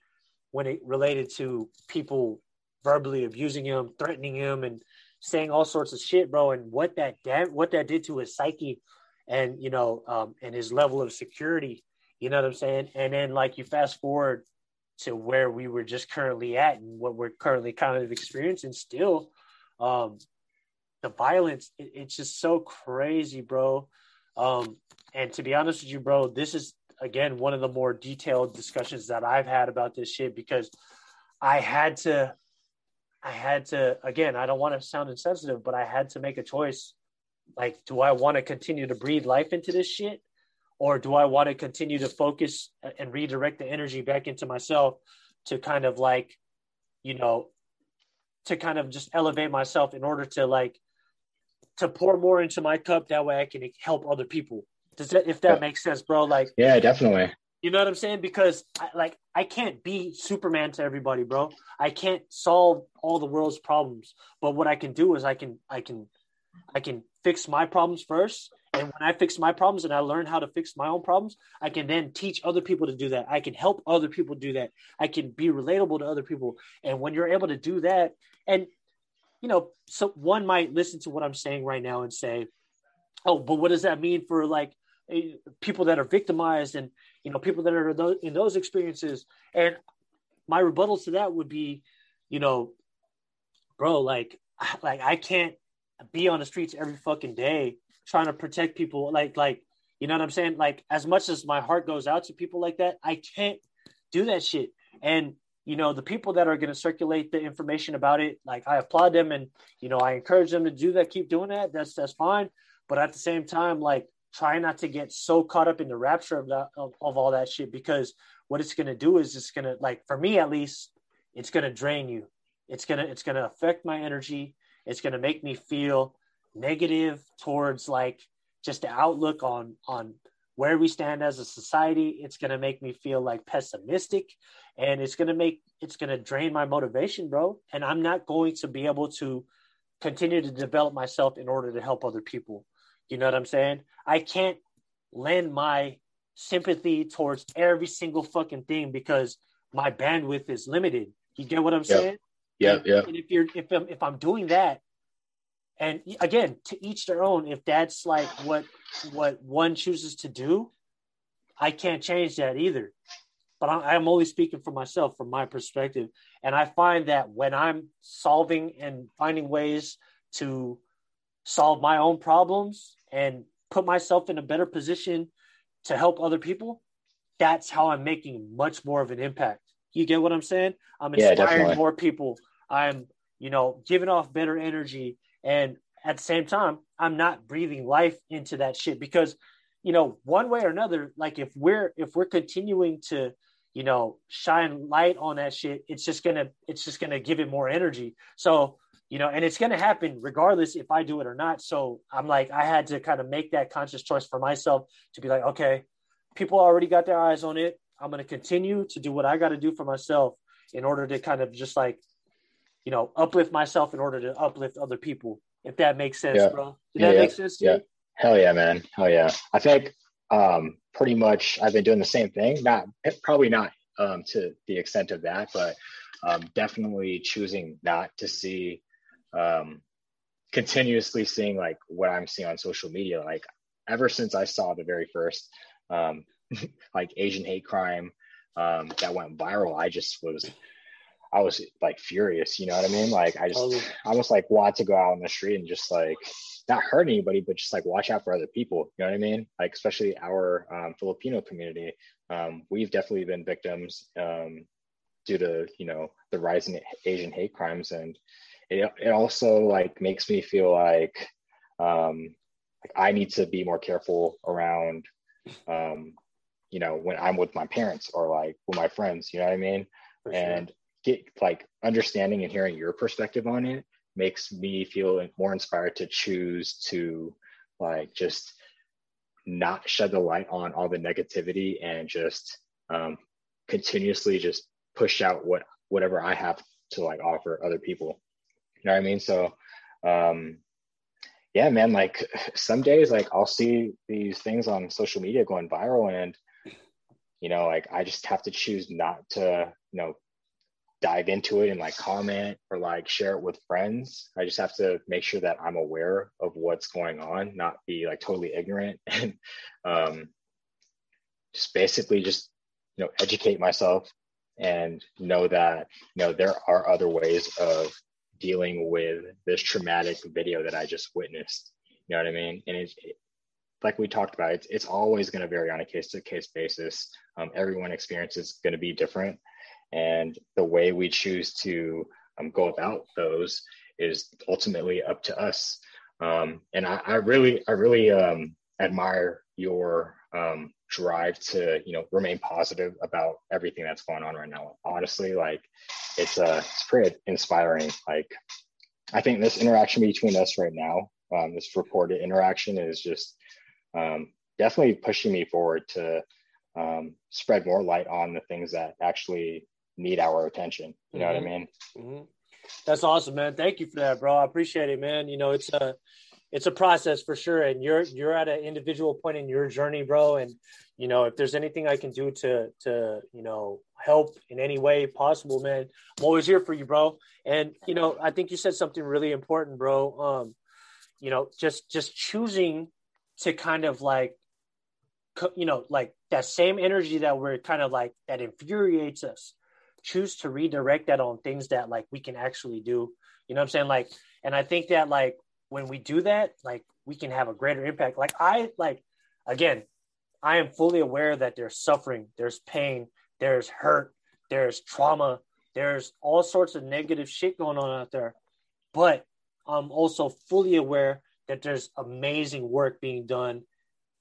when it related to people verbally abusing him, threatening him, and saying all sorts of shit, bro, and what that what that did to his psyche, and you know, um, and his level of security. You know what I'm saying? And then like you fast forward to where we were just currently at and what we're currently kind of experiencing still um, the violence, it, it's just so crazy, bro. Um, and to be honest with you, bro, this is again one of the more detailed discussions that I've had about this shit because I had to, I had to again. I don't want to sound insensitive, but I had to make a choice. Like, do I want to continue to breathe life into this shit, or do I want to continue to focus and redirect the energy back into myself to kind of like, you know, to kind of just elevate myself in order to like to pour more into my cup. That way I can help other people. Does that, if that yeah. makes sense, bro? Like, yeah, definitely. You know what I'm saying? Because I, like I can't be Superman to everybody, bro. I can't solve all the world's problems. But what I can do is I can I can I can fix my problems first. And when I fix my problems and I learn how to fix my own problems, I can then teach other people to do that. I can help other people do that. I can be relatable to other people. And when you're able to do that, and you know, so one might listen to what I'm saying right now and say, "Oh, but what does that mean for like people that are victimized and you know people that are in those experiences?" And my rebuttal to that would be, you know, bro, like, like I can't be on the streets every fucking day trying to protect people. Like, like, you know what I'm saying? Like, as much as my heart goes out to people like that, I can't do that shit. And you know the people that are going to circulate the information about it like i applaud them and you know i encourage them to do that keep doing that that's that's fine. But at the same time like try not to get so caught up in the rapture of that of, of all that shit because what it's going to do is it's going to like for me at least it's going to drain you. It's going to it's going to affect my energy. It's going to make me feel negative towards like just the outlook on on where we stand as a society. It's going to make me feel like pessimistic and it's going to make it's going to drain my motivation bro. And i'm not going to be able to continue to develop myself in order to help other people. You know what i'm saying? I can't lend my sympathy towards every single fucking thing because my bandwidth is limited. You get what i'm saying? Yeah yeah and if you're if I'm, if I'm doing that and again to each their own if that's like what what one chooses to do i can't change that either but i'm only speaking for myself from my perspective. And i find that when i'm solving and finding ways to solve my own problems and put myself in a better position to help other people that's how i'm making much more of an impact. You get what i'm saying? I'm inspiring yeah, more people. I'm you know giving off better energy. And at the same time, I'm not breathing life into that shit because, you know, one way or another, like if we're if we're continuing to, you know, shine light on that shit, it's just gonna it's just gonna give it more energy. So, you know, and it's gonna happen regardless if I do it or not. So I'm like, I had to kind of make that conscious choice for myself to be like, okay, people already got their eyes on it. I'm gonna continue to do what I gotta do for myself in order to kind of just like, you know, uplift myself in order to uplift other people. If that makes sense, yeah. bro. Did that yeah, make sense yeah. You? Hell yeah, man. Hell yeah. I think um, pretty much I've been doing the same thing. Not probably not um, to the extent of that, but um, definitely choosing not to see um, continuously seeing like what I'm seeing on social media. Like ever since I saw the very first um, like Asian hate crime um, that went viral, I just was I was like furious. You know what I mean? Like I just oh. almost like want to go out on the street and just like not hurt anybody, but just like watch out for other people. You know what I mean? Like especially our um, Filipino community, um, we've definitely been victims um, due to you know the rising Asian hate crimes, and it it also like makes me feel like um, like I need to be more careful around um, you know when I'm with my parents or like with my friends. You know what I mean? Sure. And get like understanding and hearing your perspective on it makes me feel more inspired to choose to like just not shed the light on all the negativity and just um, continuously just push out what whatever I have to like offer other people. You know what I mean? So um yeah, man, like some days like I'll see these things on social media going viral and you know, like I just have to choose not to, you know, dive into it and like comment or like share it with friends. I just have to make sure that I'm aware of what's going on, not be like totally ignorant and um, just basically just you know educate myself and know that you know there are other ways of dealing with this traumatic video that I just witnessed. You know what I mean? And it's it, like we talked about, it's, it's always going to vary on a case to case basis. Um, everyone experience is going to be different and the way we choose to um, go about those is ultimately up to us. Um, and I, I, really, I really um, admire your um, drive to, you know, remain positive about everything that's going on right now. Honestly, like it's uh, it's pretty inspiring. Like I think this interaction between us right now, um, this reported interaction, is just um, definitely pushing me forward to spread more light on the things that actually need our attention. You know mm-hmm. what I mm-hmm. mean? Mm-hmm. That's awesome, man. Thank you for that, bro. I appreciate it, man. You know, it's a it's a process for sure, and you're you're at an individual point in your journey, bro. And you know, if there's anything I can do to to you know help in any way possible, man, I'm always here for you, bro. And you know, I think you said something really important, bro. Um, you know, just just choosing to kind of like you know like that same energy that we're kind of like that infuriates us choose to redirect that on things that like we can actually do. You know what I'm saying? Like, and I think that like when we do that, like we can have a greater impact. Like I like again, I am fully aware that there's suffering, there's pain, there's hurt, there's trauma, there's all sorts of negative shit going on out there. But I'm also fully aware that there's amazing work being done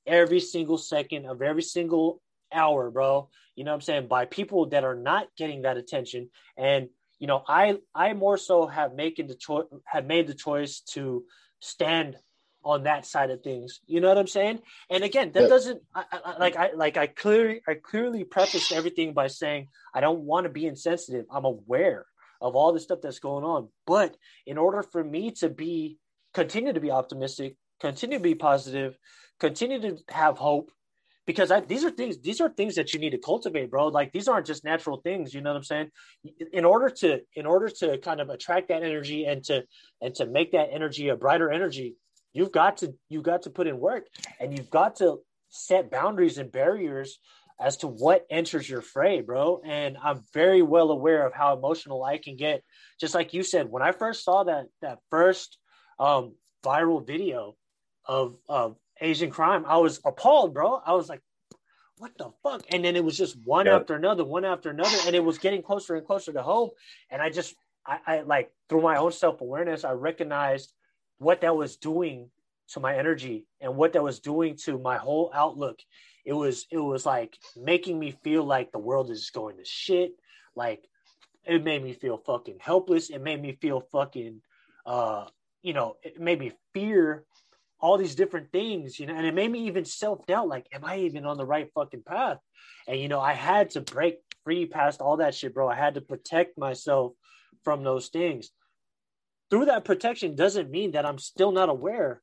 every single second of every single hour, bro. You know what I'm saying? By people that are not getting that attention. And, you know, I I more so have making the choice have made the choice to stand on that side of things. You know what I'm saying? And again, that doesn't I, I, like I like I clearly I clearly prefaced everything by saying I don't want to be insensitive. I'm aware of all the stuff that's going on, but in order for me to be continue to be optimistic, continue to be positive, continue to have hope, because I, these are things these are things that you need to cultivate bro. Like these aren't just natural things you know what i'm saying? In order to in order to kind of attract that energy and to and to make that energy a brighter energy you've got to you've got to put in work and you've got to set boundaries and barriers as to what enters your fray bro. And i'm very well aware of how emotional i can get. Just like you said when i first saw that that first um viral video of of Asian crime, I was appalled, bro. I was like, what the fuck? And then it was just one yeah. after another, one after another, and it was getting closer and closer to home. And I just, I, I like through my own self awareness, I recognized what that was doing to my energy and what that was doing to my whole outlook. It was it was like making me feel like the world is going to shit. Like it made me feel fucking helpless. It made me feel fucking uh you know, it made me fear all these different things, you know, and it made me even self doubt like, am I even on the right fucking path? And, you know, I had to break free past all that shit, bro. I had to protect myself from those things. Through that protection doesn't mean that I'm still not aware,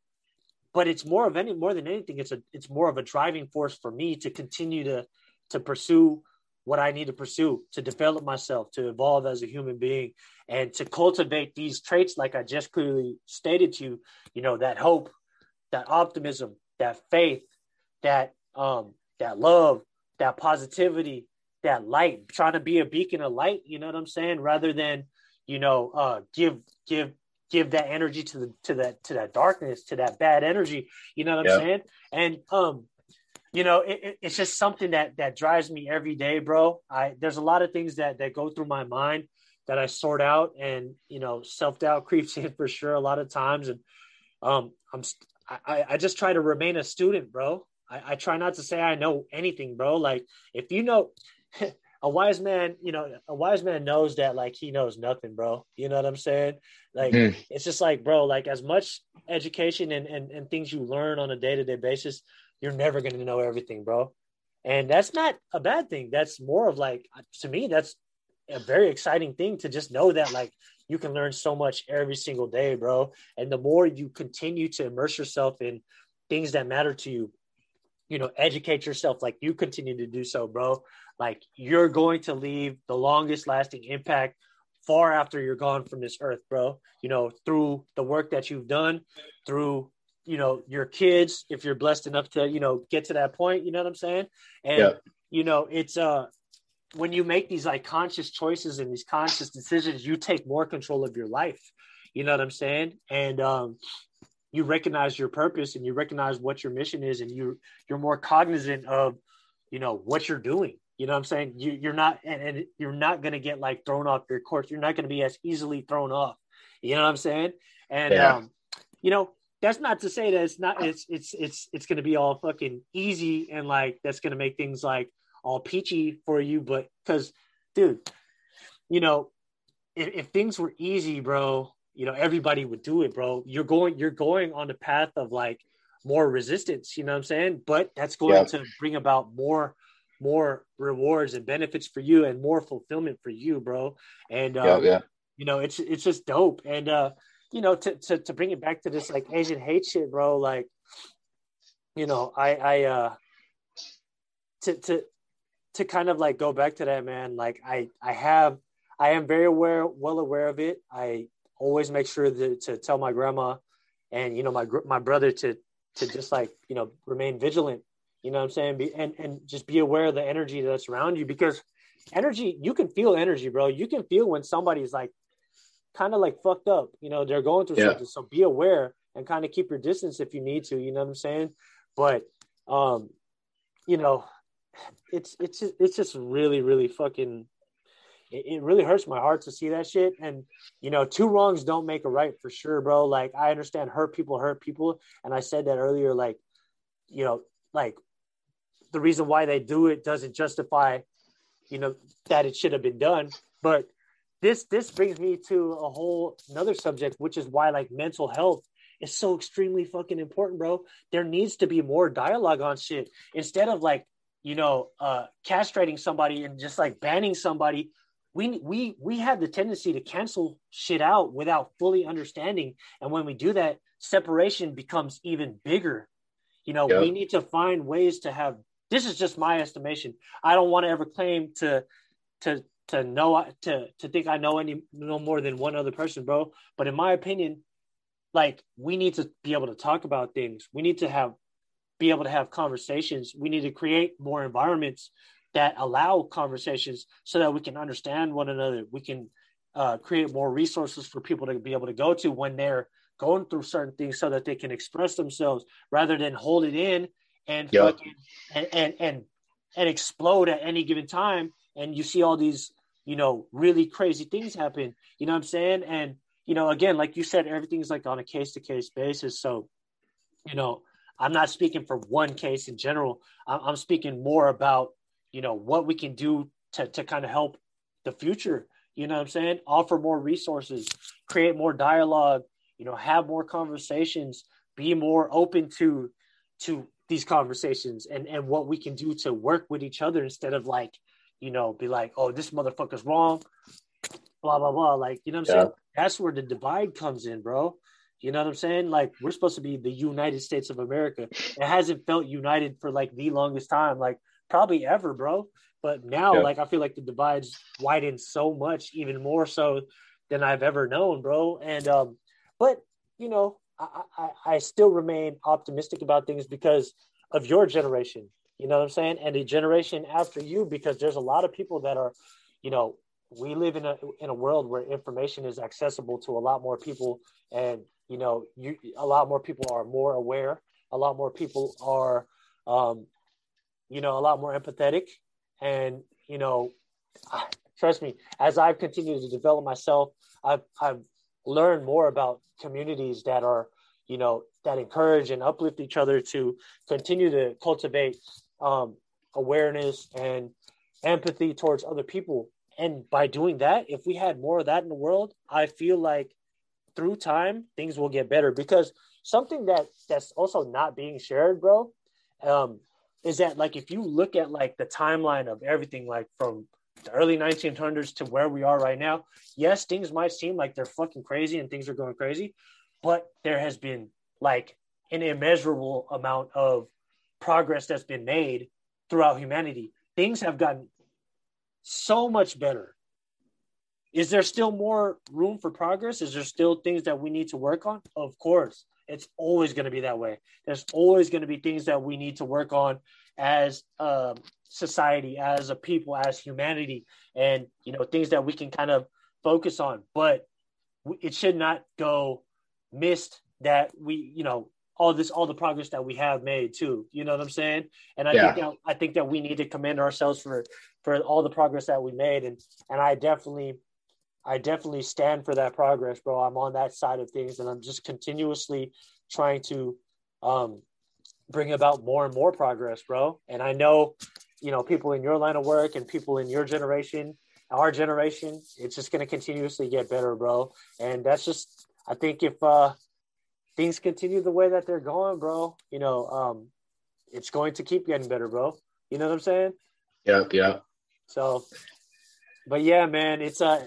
but it's more of any more than anything, it's a it's more of a driving force for me to continue to to pursue what I need to pursue, to develop myself, to evolve as a human being, and to cultivate these traits, like I just clearly stated to you, you know, that hope, that optimism, that faith, that um, that love, that positivity, that light, trying to be a beacon of light, you know what I'm saying? Rather than, you know, uh, give give give that energy to the to that to that darkness, to that bad energy, you know what I'm saying? And um, you know, it, it's just something that that drives me every day, bro. I there's a lot of things that that go through my mind that I sort out, and you know, self doubt creeps in for sure a lot of times, and um, I'm I, I just try to remain a student, bro. I, I try not to say I know anything, bro. Like if you know a wise man, you know, a wise man knows that like he knows nothing, bro. You know what I'm saying? Like mm. it's just like, bro, like as much education and, and, and things you learn on a day-to-day basis, you're never gonna know everything, bro. And that's not a bad thing. That's more of like to me, that's a very exciting thing to just know that like you can learn so much every single day, bro. And the more you continue to immerse yourself in things that matter to you, you know, educate yourself like you continue to do so, bro. Like you're going to leave the longest lasting impact far after you're gone from this earth, bro. You know, through the work that you've done, through you know your kids, if you're blessed enough to you know get to that point, you know what I'm saying? And yeah. you know, it's uh when you make these like conscious choices and these conscious decisions, you take more control of your life. You know what I'm saying? And um, you recognize your purpose and you recognize what your mission is, and you you're more cognizant of, you know, what you're doing. You know what I'm saying? You, you're not, and, and you're not going to get like thrown off your course. You're not going to be as easily thrown off. You know what I'm saying? And yeah. um, you know, that's not to say that it's not. It's it's it's it's going to be all fucking easy and like that's going to make things like all peachy for you, but because, dude, you know, if, if things were easy, bro, you know, everybody would do it, bro. You're going, you're going on the path of like more resistance. You know what I'm saying? But that's going yeah. to bring about more more rewards and benefits for you and more fulfillment for you, bro. And um, yeah, yeah. you know, it's it's just dope. And uh, you know, to, to to bring it back to this like Asian hate shit, bro. Like, you know, I I uh to to to kind of like go back to that, man, like I I have I am very aware, well aware of it. I always make sure that, to tell my grandma and you know my my brother to to just like you know remain vigilant. You know what I'm saying? Be, and and just be aware of the energy that's around you because energy you can feel energy, bro. You can feel when somebody's like kind of like fucked up. You know they're going through yeah. something. So be aware and kind of keep your distance if you need to. You know what I'm saying? But um, you know it's it's it's just really really fucking it, really hurts my heart to see that shit. And you know two wrongs don't make a right for sure bro. Like i understand hurt people hurt people. And i said that earlier like you know like the reason why they do it doesn't justify you know that it should have been done. But this this brings me to a whole another subject which is why like mental health is so extremely fucking important bro. There needs to be more dialogue on shit. Instead of like you know, uh, castrating somebody and just like banning somebody, we we we have the tendency to cancel shit out without fully understanding. And when we do that, separation becomes even bigger. You know, yep. we need to find ways to have. This is just my estimation. I don't want to ever claim to to to know to to think I know any no more than one other person, bro. But in my opinion, like we need to be able to talk about things. We need to have be able to have conversations. We need to create more environments that allow conversations so that we can understand one another. We can uh, create more resources for people to be able to go to when they're going through certain things so that they can express themselves rather than hold it in and yep. fucking, and, and and and explode at any given time and you see all these you know really crazy things happen you know what i'm saying and you know again like you said everything's like on a case to case basis so you know, I'm not speaking for one case in general. I'm, I'm speaking more about, you know, what we can do to, to kind of help the future. You know what I'm saying? Offer more resources, create more dialogue, you know, have more conversations, be more open to to these conversations and and what we can do to work with each other instead of like, you know, be like, oh, this motherfucker's wrong, blah blah blah. Like, you know what I'm yeah. saying? That's where the divide comes in, bro. You know what I'm saying? Like we're supposed to be the United States of America. It hasn't felt united for like the longest time, like probably ever, bro. But now, yeah. like I feel like the divides widened so much, even more so than I've ever known, bro. And um, but you know, I, I, I still remain optimistic about things because of your generation. You know what I'm saying? And the generation after you, because there's a lot of people that are, you know, we live in a in a world where information is accessible to a lot more people and you know you a lot more people are more aware. A lot more people are um you know a lot more empathetic. And you know trust me as i've continued to develop myself i've i've learned more about communities that are you know that encourage and uplift each other to continue to cultivate um awareness and empathy towards other people. And by doing that if we had more of that in the world i feel like through time things will get better. Because something that that's also not being shared bro um, is that like if you look at like the timeline of everything like from the early 1900s to where we are right now yes things might seem like they're fucking crazy and things are going crazy but there has been like an immeasurable amount of progress that's been made throughout humanity. Things have gotten so much better is there still more room for progress? Is there still things that we need to work on? Of course. It's always going to be that way. There's always going to be things that we need to work on as a society, as a people, as humanity, and you know things that we can kind of focus on. But it should not go missed that we, you know, all this, all the progress that we have made too. You know what I'm saying? And I yeah. think that I think that we need to commend ourselves for for all the progress that we made, and and I definitely I definitely stand for that progress, bro. I'm on that side of things, and I'm just continuously trying to um, bring about more and more progress, bro. And I know, you know, people in your line of work and people in your generation, our generation, it's just going to continuously get better, bro. And that's just, I think, if uh, things continue the way that they're going, bro, you know, um, it's going to keep getting better, bro. You know what I'm saying? Yeah, yeah. So, but yeah, man, it's a uh,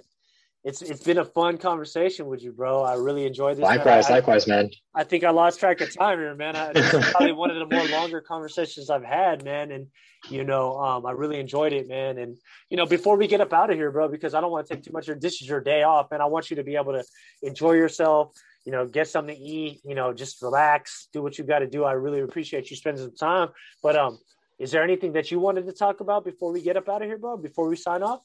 it's it's been a fun conversation with you, bro. I really enjoyed this. Likewise, I, likewise, man. I think I lost track of time here, man. I, this is probably one of the more longer conversations I've had, man. And you know, um, I really enjoyed it, man. And you know, before we get up out of here, bro, because I don't want to take too much. Of, this is your day off, and I want you to be able to enjoy yourself. You know, get something to eat. You know, just relax, do what you got to do. I really appreciate you spending some time. But um, is there anything that you wanted to talk about before we get up out of here, bro? Before we sign off?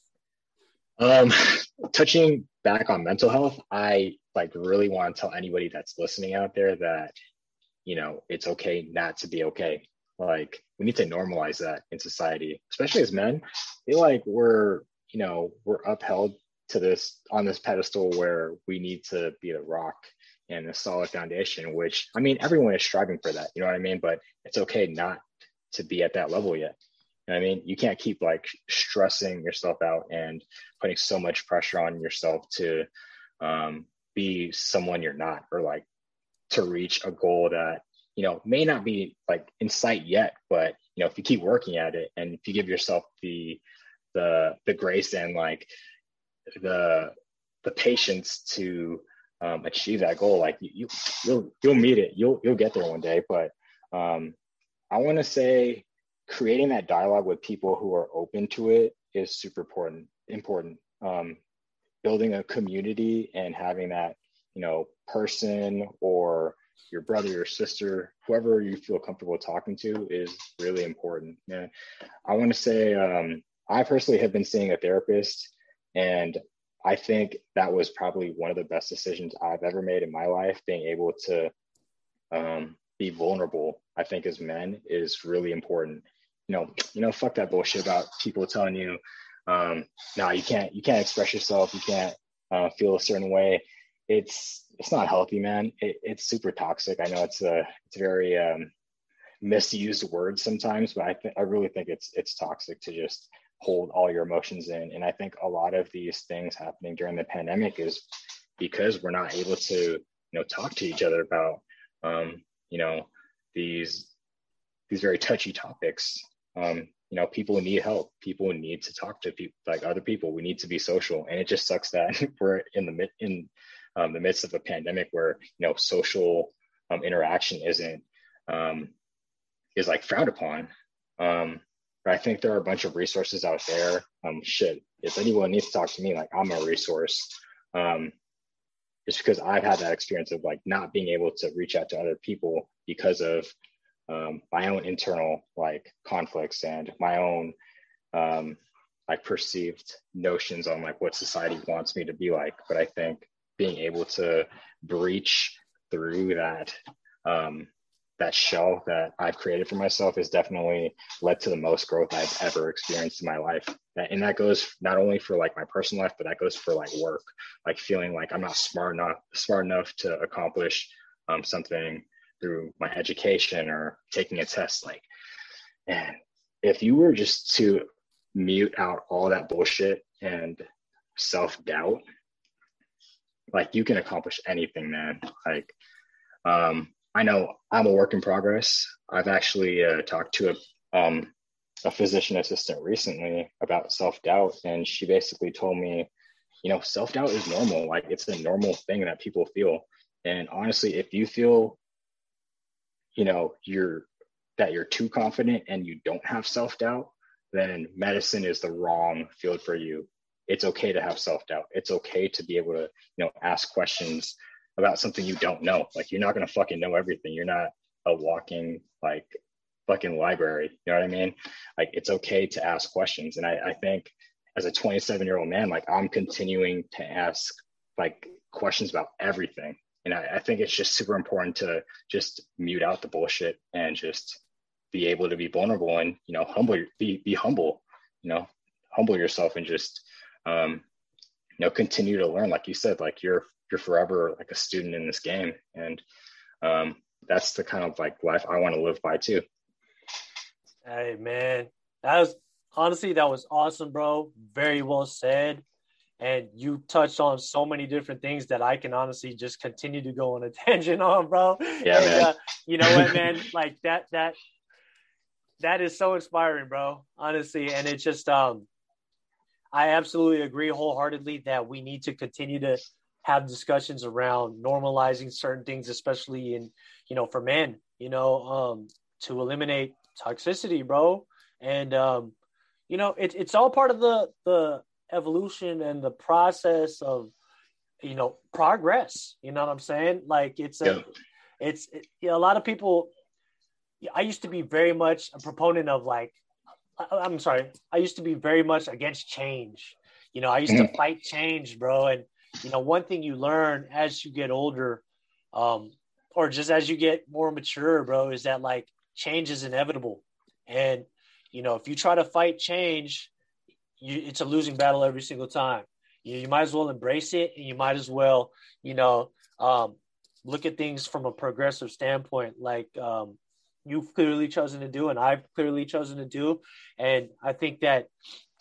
Um, touching back on mental health, I like really want to tell anybody that's listening out there that, you know, it's okay not to be okay. Like we need to normalize that in society, especially as men. I feel like we're, you know, we're upheld to this on this pedestal where we need to be the rock and a solid foundation, which I mean, everyone is striving for that, you know what I mean? But it's okay not to be at that level yet. I mean, you can't keep like stressing yourself out and putting so much pressure on yourself to um, be someone you're not, or like to reach a goal that you know may not be like in sight yet, but you know if you keep working at it and if you give yourself the the the grace and like the the patience to um, achieve that goal, like you, you you'll you'll meet it, you'll you'll get there one day. But um, I want to say creating that dialogue with people who are open to it is super important important. Um, building a community and having that you know person or your brother your sister whoever you feel comfortable talking to is really important. I want to say um, i personally have been seeing a therapist and i think that was probably one of the best decisions i've ever made in my life being able to um, be vulnerable i think as men is really important you know, you know, fuck that bullshit about people telling you, um, no, you can't, you can't express yourself, you can't uh, feel a certain way. It's it's not healthy, man. It, it's super toxic. I know it's a it's very um, misused word sometimes, but I think I really think it's it's toxic to just hold all your emotions in. And I think a lot of these things happening during the pandemic is because we're not able to you know talk to each other about um, you know these these very touchy topics. Um, you know, people need help. People need to talk to people like other people. We need to be social, and it just sucks that we're in the mid in um, the midst of a pandemic where you know social um, interaction isn't um, is like frowned upon. Um, but I think there are a bunch of resources out there. Um, shit, if anyone needs to talk to me, like I'm a resource. Um, just because I've had that experience of like not being able to reach out to other people because of um, my own internal like conflicts and my own um, like perceived notions on like what society wants me to be like. But I think being able to breach through that um, that shell that I've created for myself has definitely led to the most growth I've ever experienced in my life. And that goes not only for like my personal life, but that goes for like work, like feeling like I'm not smart enough, smart enough to accomplish um, something through my education or taking a test. Like, and if you were just to mute out all that bullshit and self doubt, like you can accomplish anything, man. Like, um, I know I'm a work in progress. I've actually uh, talked to a um, a physician assistant recently about self doubt, and she basically told me, you know, self doubt is normal. Like it's a normal thing that people feel. And honestly, if you feel, you know, you're that you're too confident and you don't have self doubt, then medicine is the wrong field for you. It's okay to have self doubt. It's okay to be able to, you know, ask questions about something you don't know. Like you're not gonna fucking know everything. You're not a walking like fucking library. You know what I mean? Like it's okay to ask questions. And I, I think as a 27 year old man, like I'm continuing to ask like questions about everything. And I, I think it's just super important to just mute out the bullshit and just be able to be vulnerable and you know humble be be humble you know humble yourself and just um you know continue to learn. Like you said like you're you're forever like a student in this game. And um, that's the kind of like life i want to live by too. Hey man that was honestly that was awesome bro. Very well said and you touched on so many different things that i can honestly just continue to go on a tangent on bro yeah and, man. Uh, you know what man like that that that is so inspiring bro honestly and it's just um I absolutely agree wholeheartedly that we need to continue to have discussions around normalizing certain things, especially in, you know, for men, you know, um, to eliminate toxicity, bro. And, um, you know, it, it's all part of the, the evolution and the process of, you know, progress. You know what I'm saying? Like it's a, yeah. it's it, you know, a lot of people. I used to be very much a proponent of like, I'm sorry, I used to be very much against change. You know, I used mm-hmm. to fight change, bro, and you know, one thing you learn as you get older, um, or just as you get more mature, bro, is that like change is inevitable. And, you know, if you try to fight change, you, it's a losing battle every single time. You, you might as well embrace it and you might as well, you know, um, look at things from a progressive standpoint, like um, you've clearly chosen to do and I've clearly chosen to do. And I think that,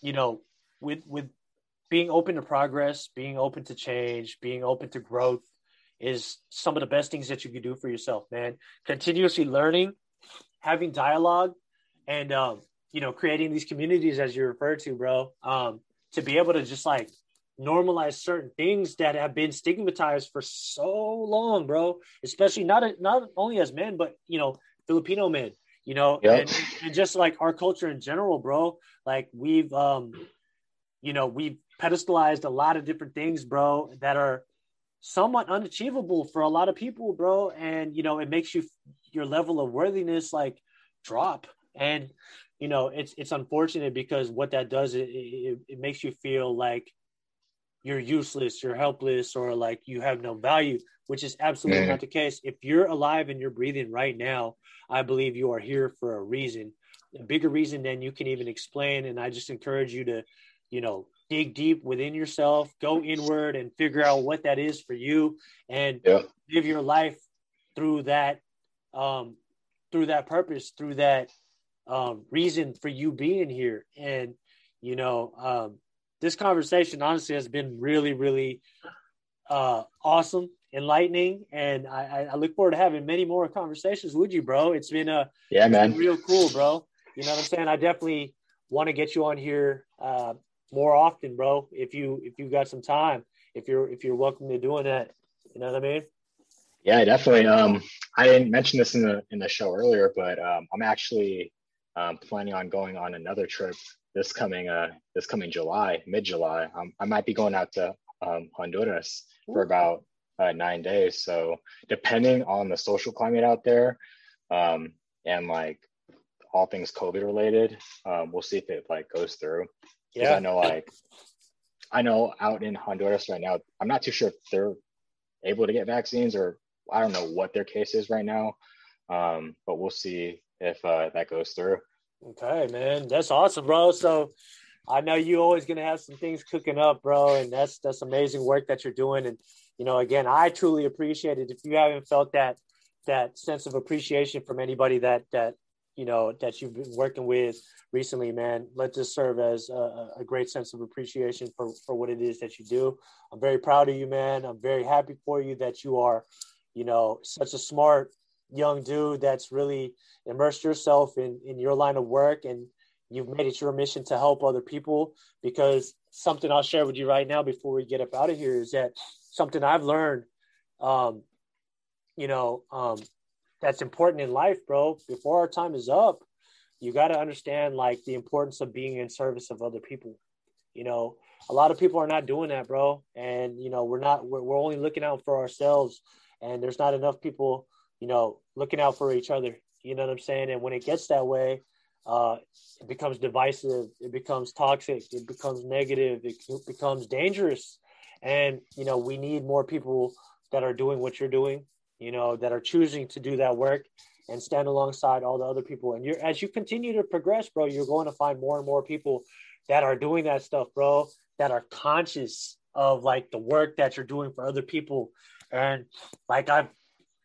you know, with, with being open to progress, being open to change, being open to growth is some of the best things that you can do for yourself, man. Continuously learning, having dialogue, and um, you know, creating these communities as you referred to, bro. Um, to be able to just like normalize certain things that have been stigmatized for so long, bro. Especially not not only as men, but you know, Filipino men. You know, yep. and, and just like our culture in general, bro. Like we've um you know, we've pedestalized a lot of different things, bro, that are somewhat unachievable for a lot of people, bro. And, you know, it makes you, your level of worthiness like drop. And, you know, it's, it's unfortunate because what that does, it, it, it makes you feel like you're useless, you're helpless, or like you have no value, which is absolutely mm. not the case. If you're alive and you're breathing right now, I believe you are here for a reason, a bigger reason than you can even explain. And I just encourage you to, you know, dig deep within yourself, go inward and figure out what that is for you and Yeah. live your life through that um through that purpose, through that um reason for you being here. And you know, um this conversation honestly has been really, really uh awesome, enlightening, and I, I- look forward to having many more conversations with you, bro. It's been a Yeah, man. real cool, bro. You know what I'm saying? I definitely want to get you on here uh, more often, bro. If you if you got some time, if you're if you're welcome to doing that, you know what I mean? Yeah, definitely. Um, I didn't mention this in the in the show earlier, but um, I'm actually um, planning on going on another trip this coming uh this coming July, mid July. Um, I might be going out to um, Honduras for about uh, nine days. So depending on the social climate out there, um, and like all things COVID related, um, we'll see if it like goes through. Because I know like I know out in Honduras right now, I'm not too sure if they're able to get vaccines or I don't know what their case is right now. Um, but we'll see if uh, that goes through. Okay, man, that's awesome, bro. So I know you always gonna have some things cooking up, bro, and that's that's amazing work that you're doing. And you know, again, I truly appreciate it. If you haven't felt that that sense of appreciation from anybody that that you know that you've been working with recently, man, let this serve as a, a great sense of appreciation for for what it is that you do. I'm very proud of you, man. I'm very happy for you that you are, you know, such a smart young dude that's really immersed yourself in in your line of work and you've made it your mission to help other people. Because something I'll share with you right now before we get up out of here is that something I've learned um you know um that's important in life bro. Before our time is up you got to understand like the importance of being in service of other people. You know a lot of people are not doing that bro. And you know we're not we're, we're only looking out for ourselves. And there's not enough people you know looking out for each other you know what i'm saying? And when it gets that way uh it becomes divisive it becomes toxic it becomes negative it becomes dangerous. And you know we need more people that are doing what you're doing you know that are choosing to do that work and stand alongside all the other people. And you're as you continue to progress bro you're going to find more and more people that are doing that stuff bro that are conscious of like the work that you're doing for other people. And like i've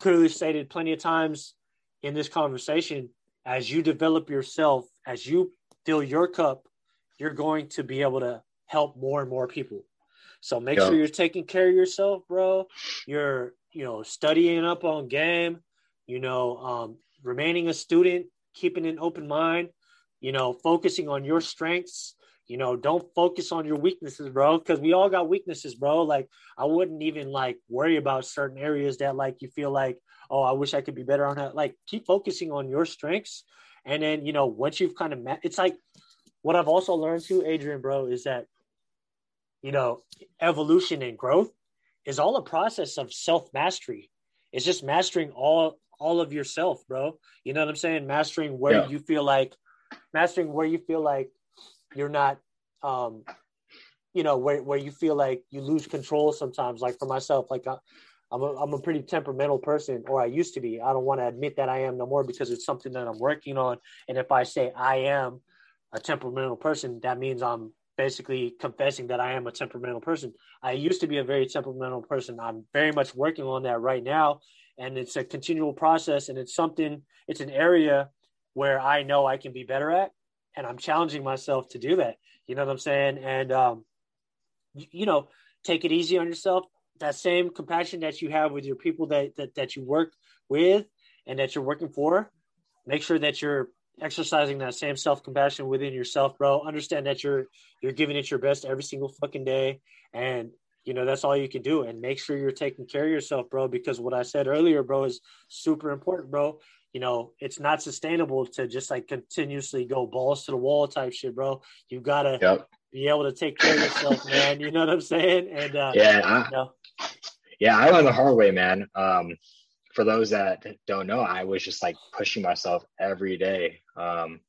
clearly stated plenty of times in this conversation as you develop yourself as you fill your cup you're going to be able to help more and more people so make Yeah. sure you're taking care of yourself bro you're you know studying up on game you know um, remaining a student keeping an open mind you know focusing on your strengths you know don't focus on your weaknesses bro because we all got weaknesses bro. Like i wouldn't even like worry about certain areas that like you feel like oh i wish i could be better on that. Like keep focusing on your strengths. And then you know once you've kind of met it's like what i've also learned too adrian bro is that you know evolution and growth is all a process of self mastery it's just mastering all all of yourself bro. You know what i'm saying? Mastering where Yeah. you feel like mastering where you feel like you're not um you know where, where you feel like you lose control sometimes. Like for myself like I, I'm a, I'm a pretty temperamental person or I used to be. I don't want to admit that I am no more because it's something that I'm working on. And if I say I am a temperamental person that means I'm basically confessing that I am a temperamental person. I used to be a very temperamental person. I'm very much working on that right now. And it's a continual process and it's something it's an area where I know I can be better at and I'm challenging myself to do that. You know what I'm saying? And um, you, you know, take it easy on yourself. That same compassion that you have with your people that, that that you work with and that you're working for, make sure that you're exercising that same self compassion within yourself, bro. Understand that you're you're giving it your best every single fucking day, and you know that's all you can do. And make sure you're taking care of yourself, bro. Because what I said earlier, bro, is super important, bro you know, it's not sustainable to just like continuously go balls to the wall type shit, bro. You gotta Yep. be able to take care of yourself, man. You know what I'm saying? And uh, Yeah. I, you know, yeah. I learned the hard way, man. Um, for those that don't know, I was just like pushing myself every day, um,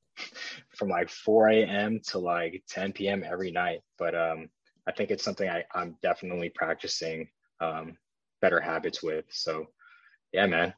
from like 4 a.m. to like 10 p.m. every night. But um, I think it's something I, I'm definitely practicing um, better habits with. So, yeah, man.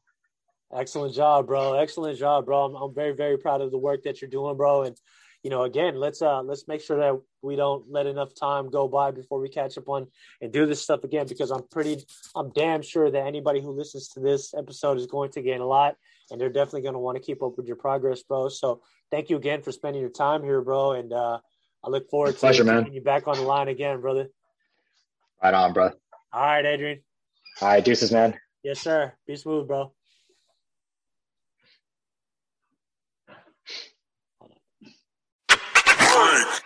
Excellent job, bro. Excellent job, bro. I'm, I'm very, very proud of the work that you're doing, bro. And you know, again, let's uh let's make sure that we don't let enough time go by before we catch up on and do this stuff again because I'm pretty I'm damn sure that anybody who listens to this episode is going to gain a lot and they're definitely going to want to keep up with your progress, bro. So thank you again for spending your time here, bro. And uh I look forward to Pleasure, man. you back on the line again, brother. Right on, bro. All right, Adrian. All right, deuces, man. Yes, sir. Be smooth, bro. free.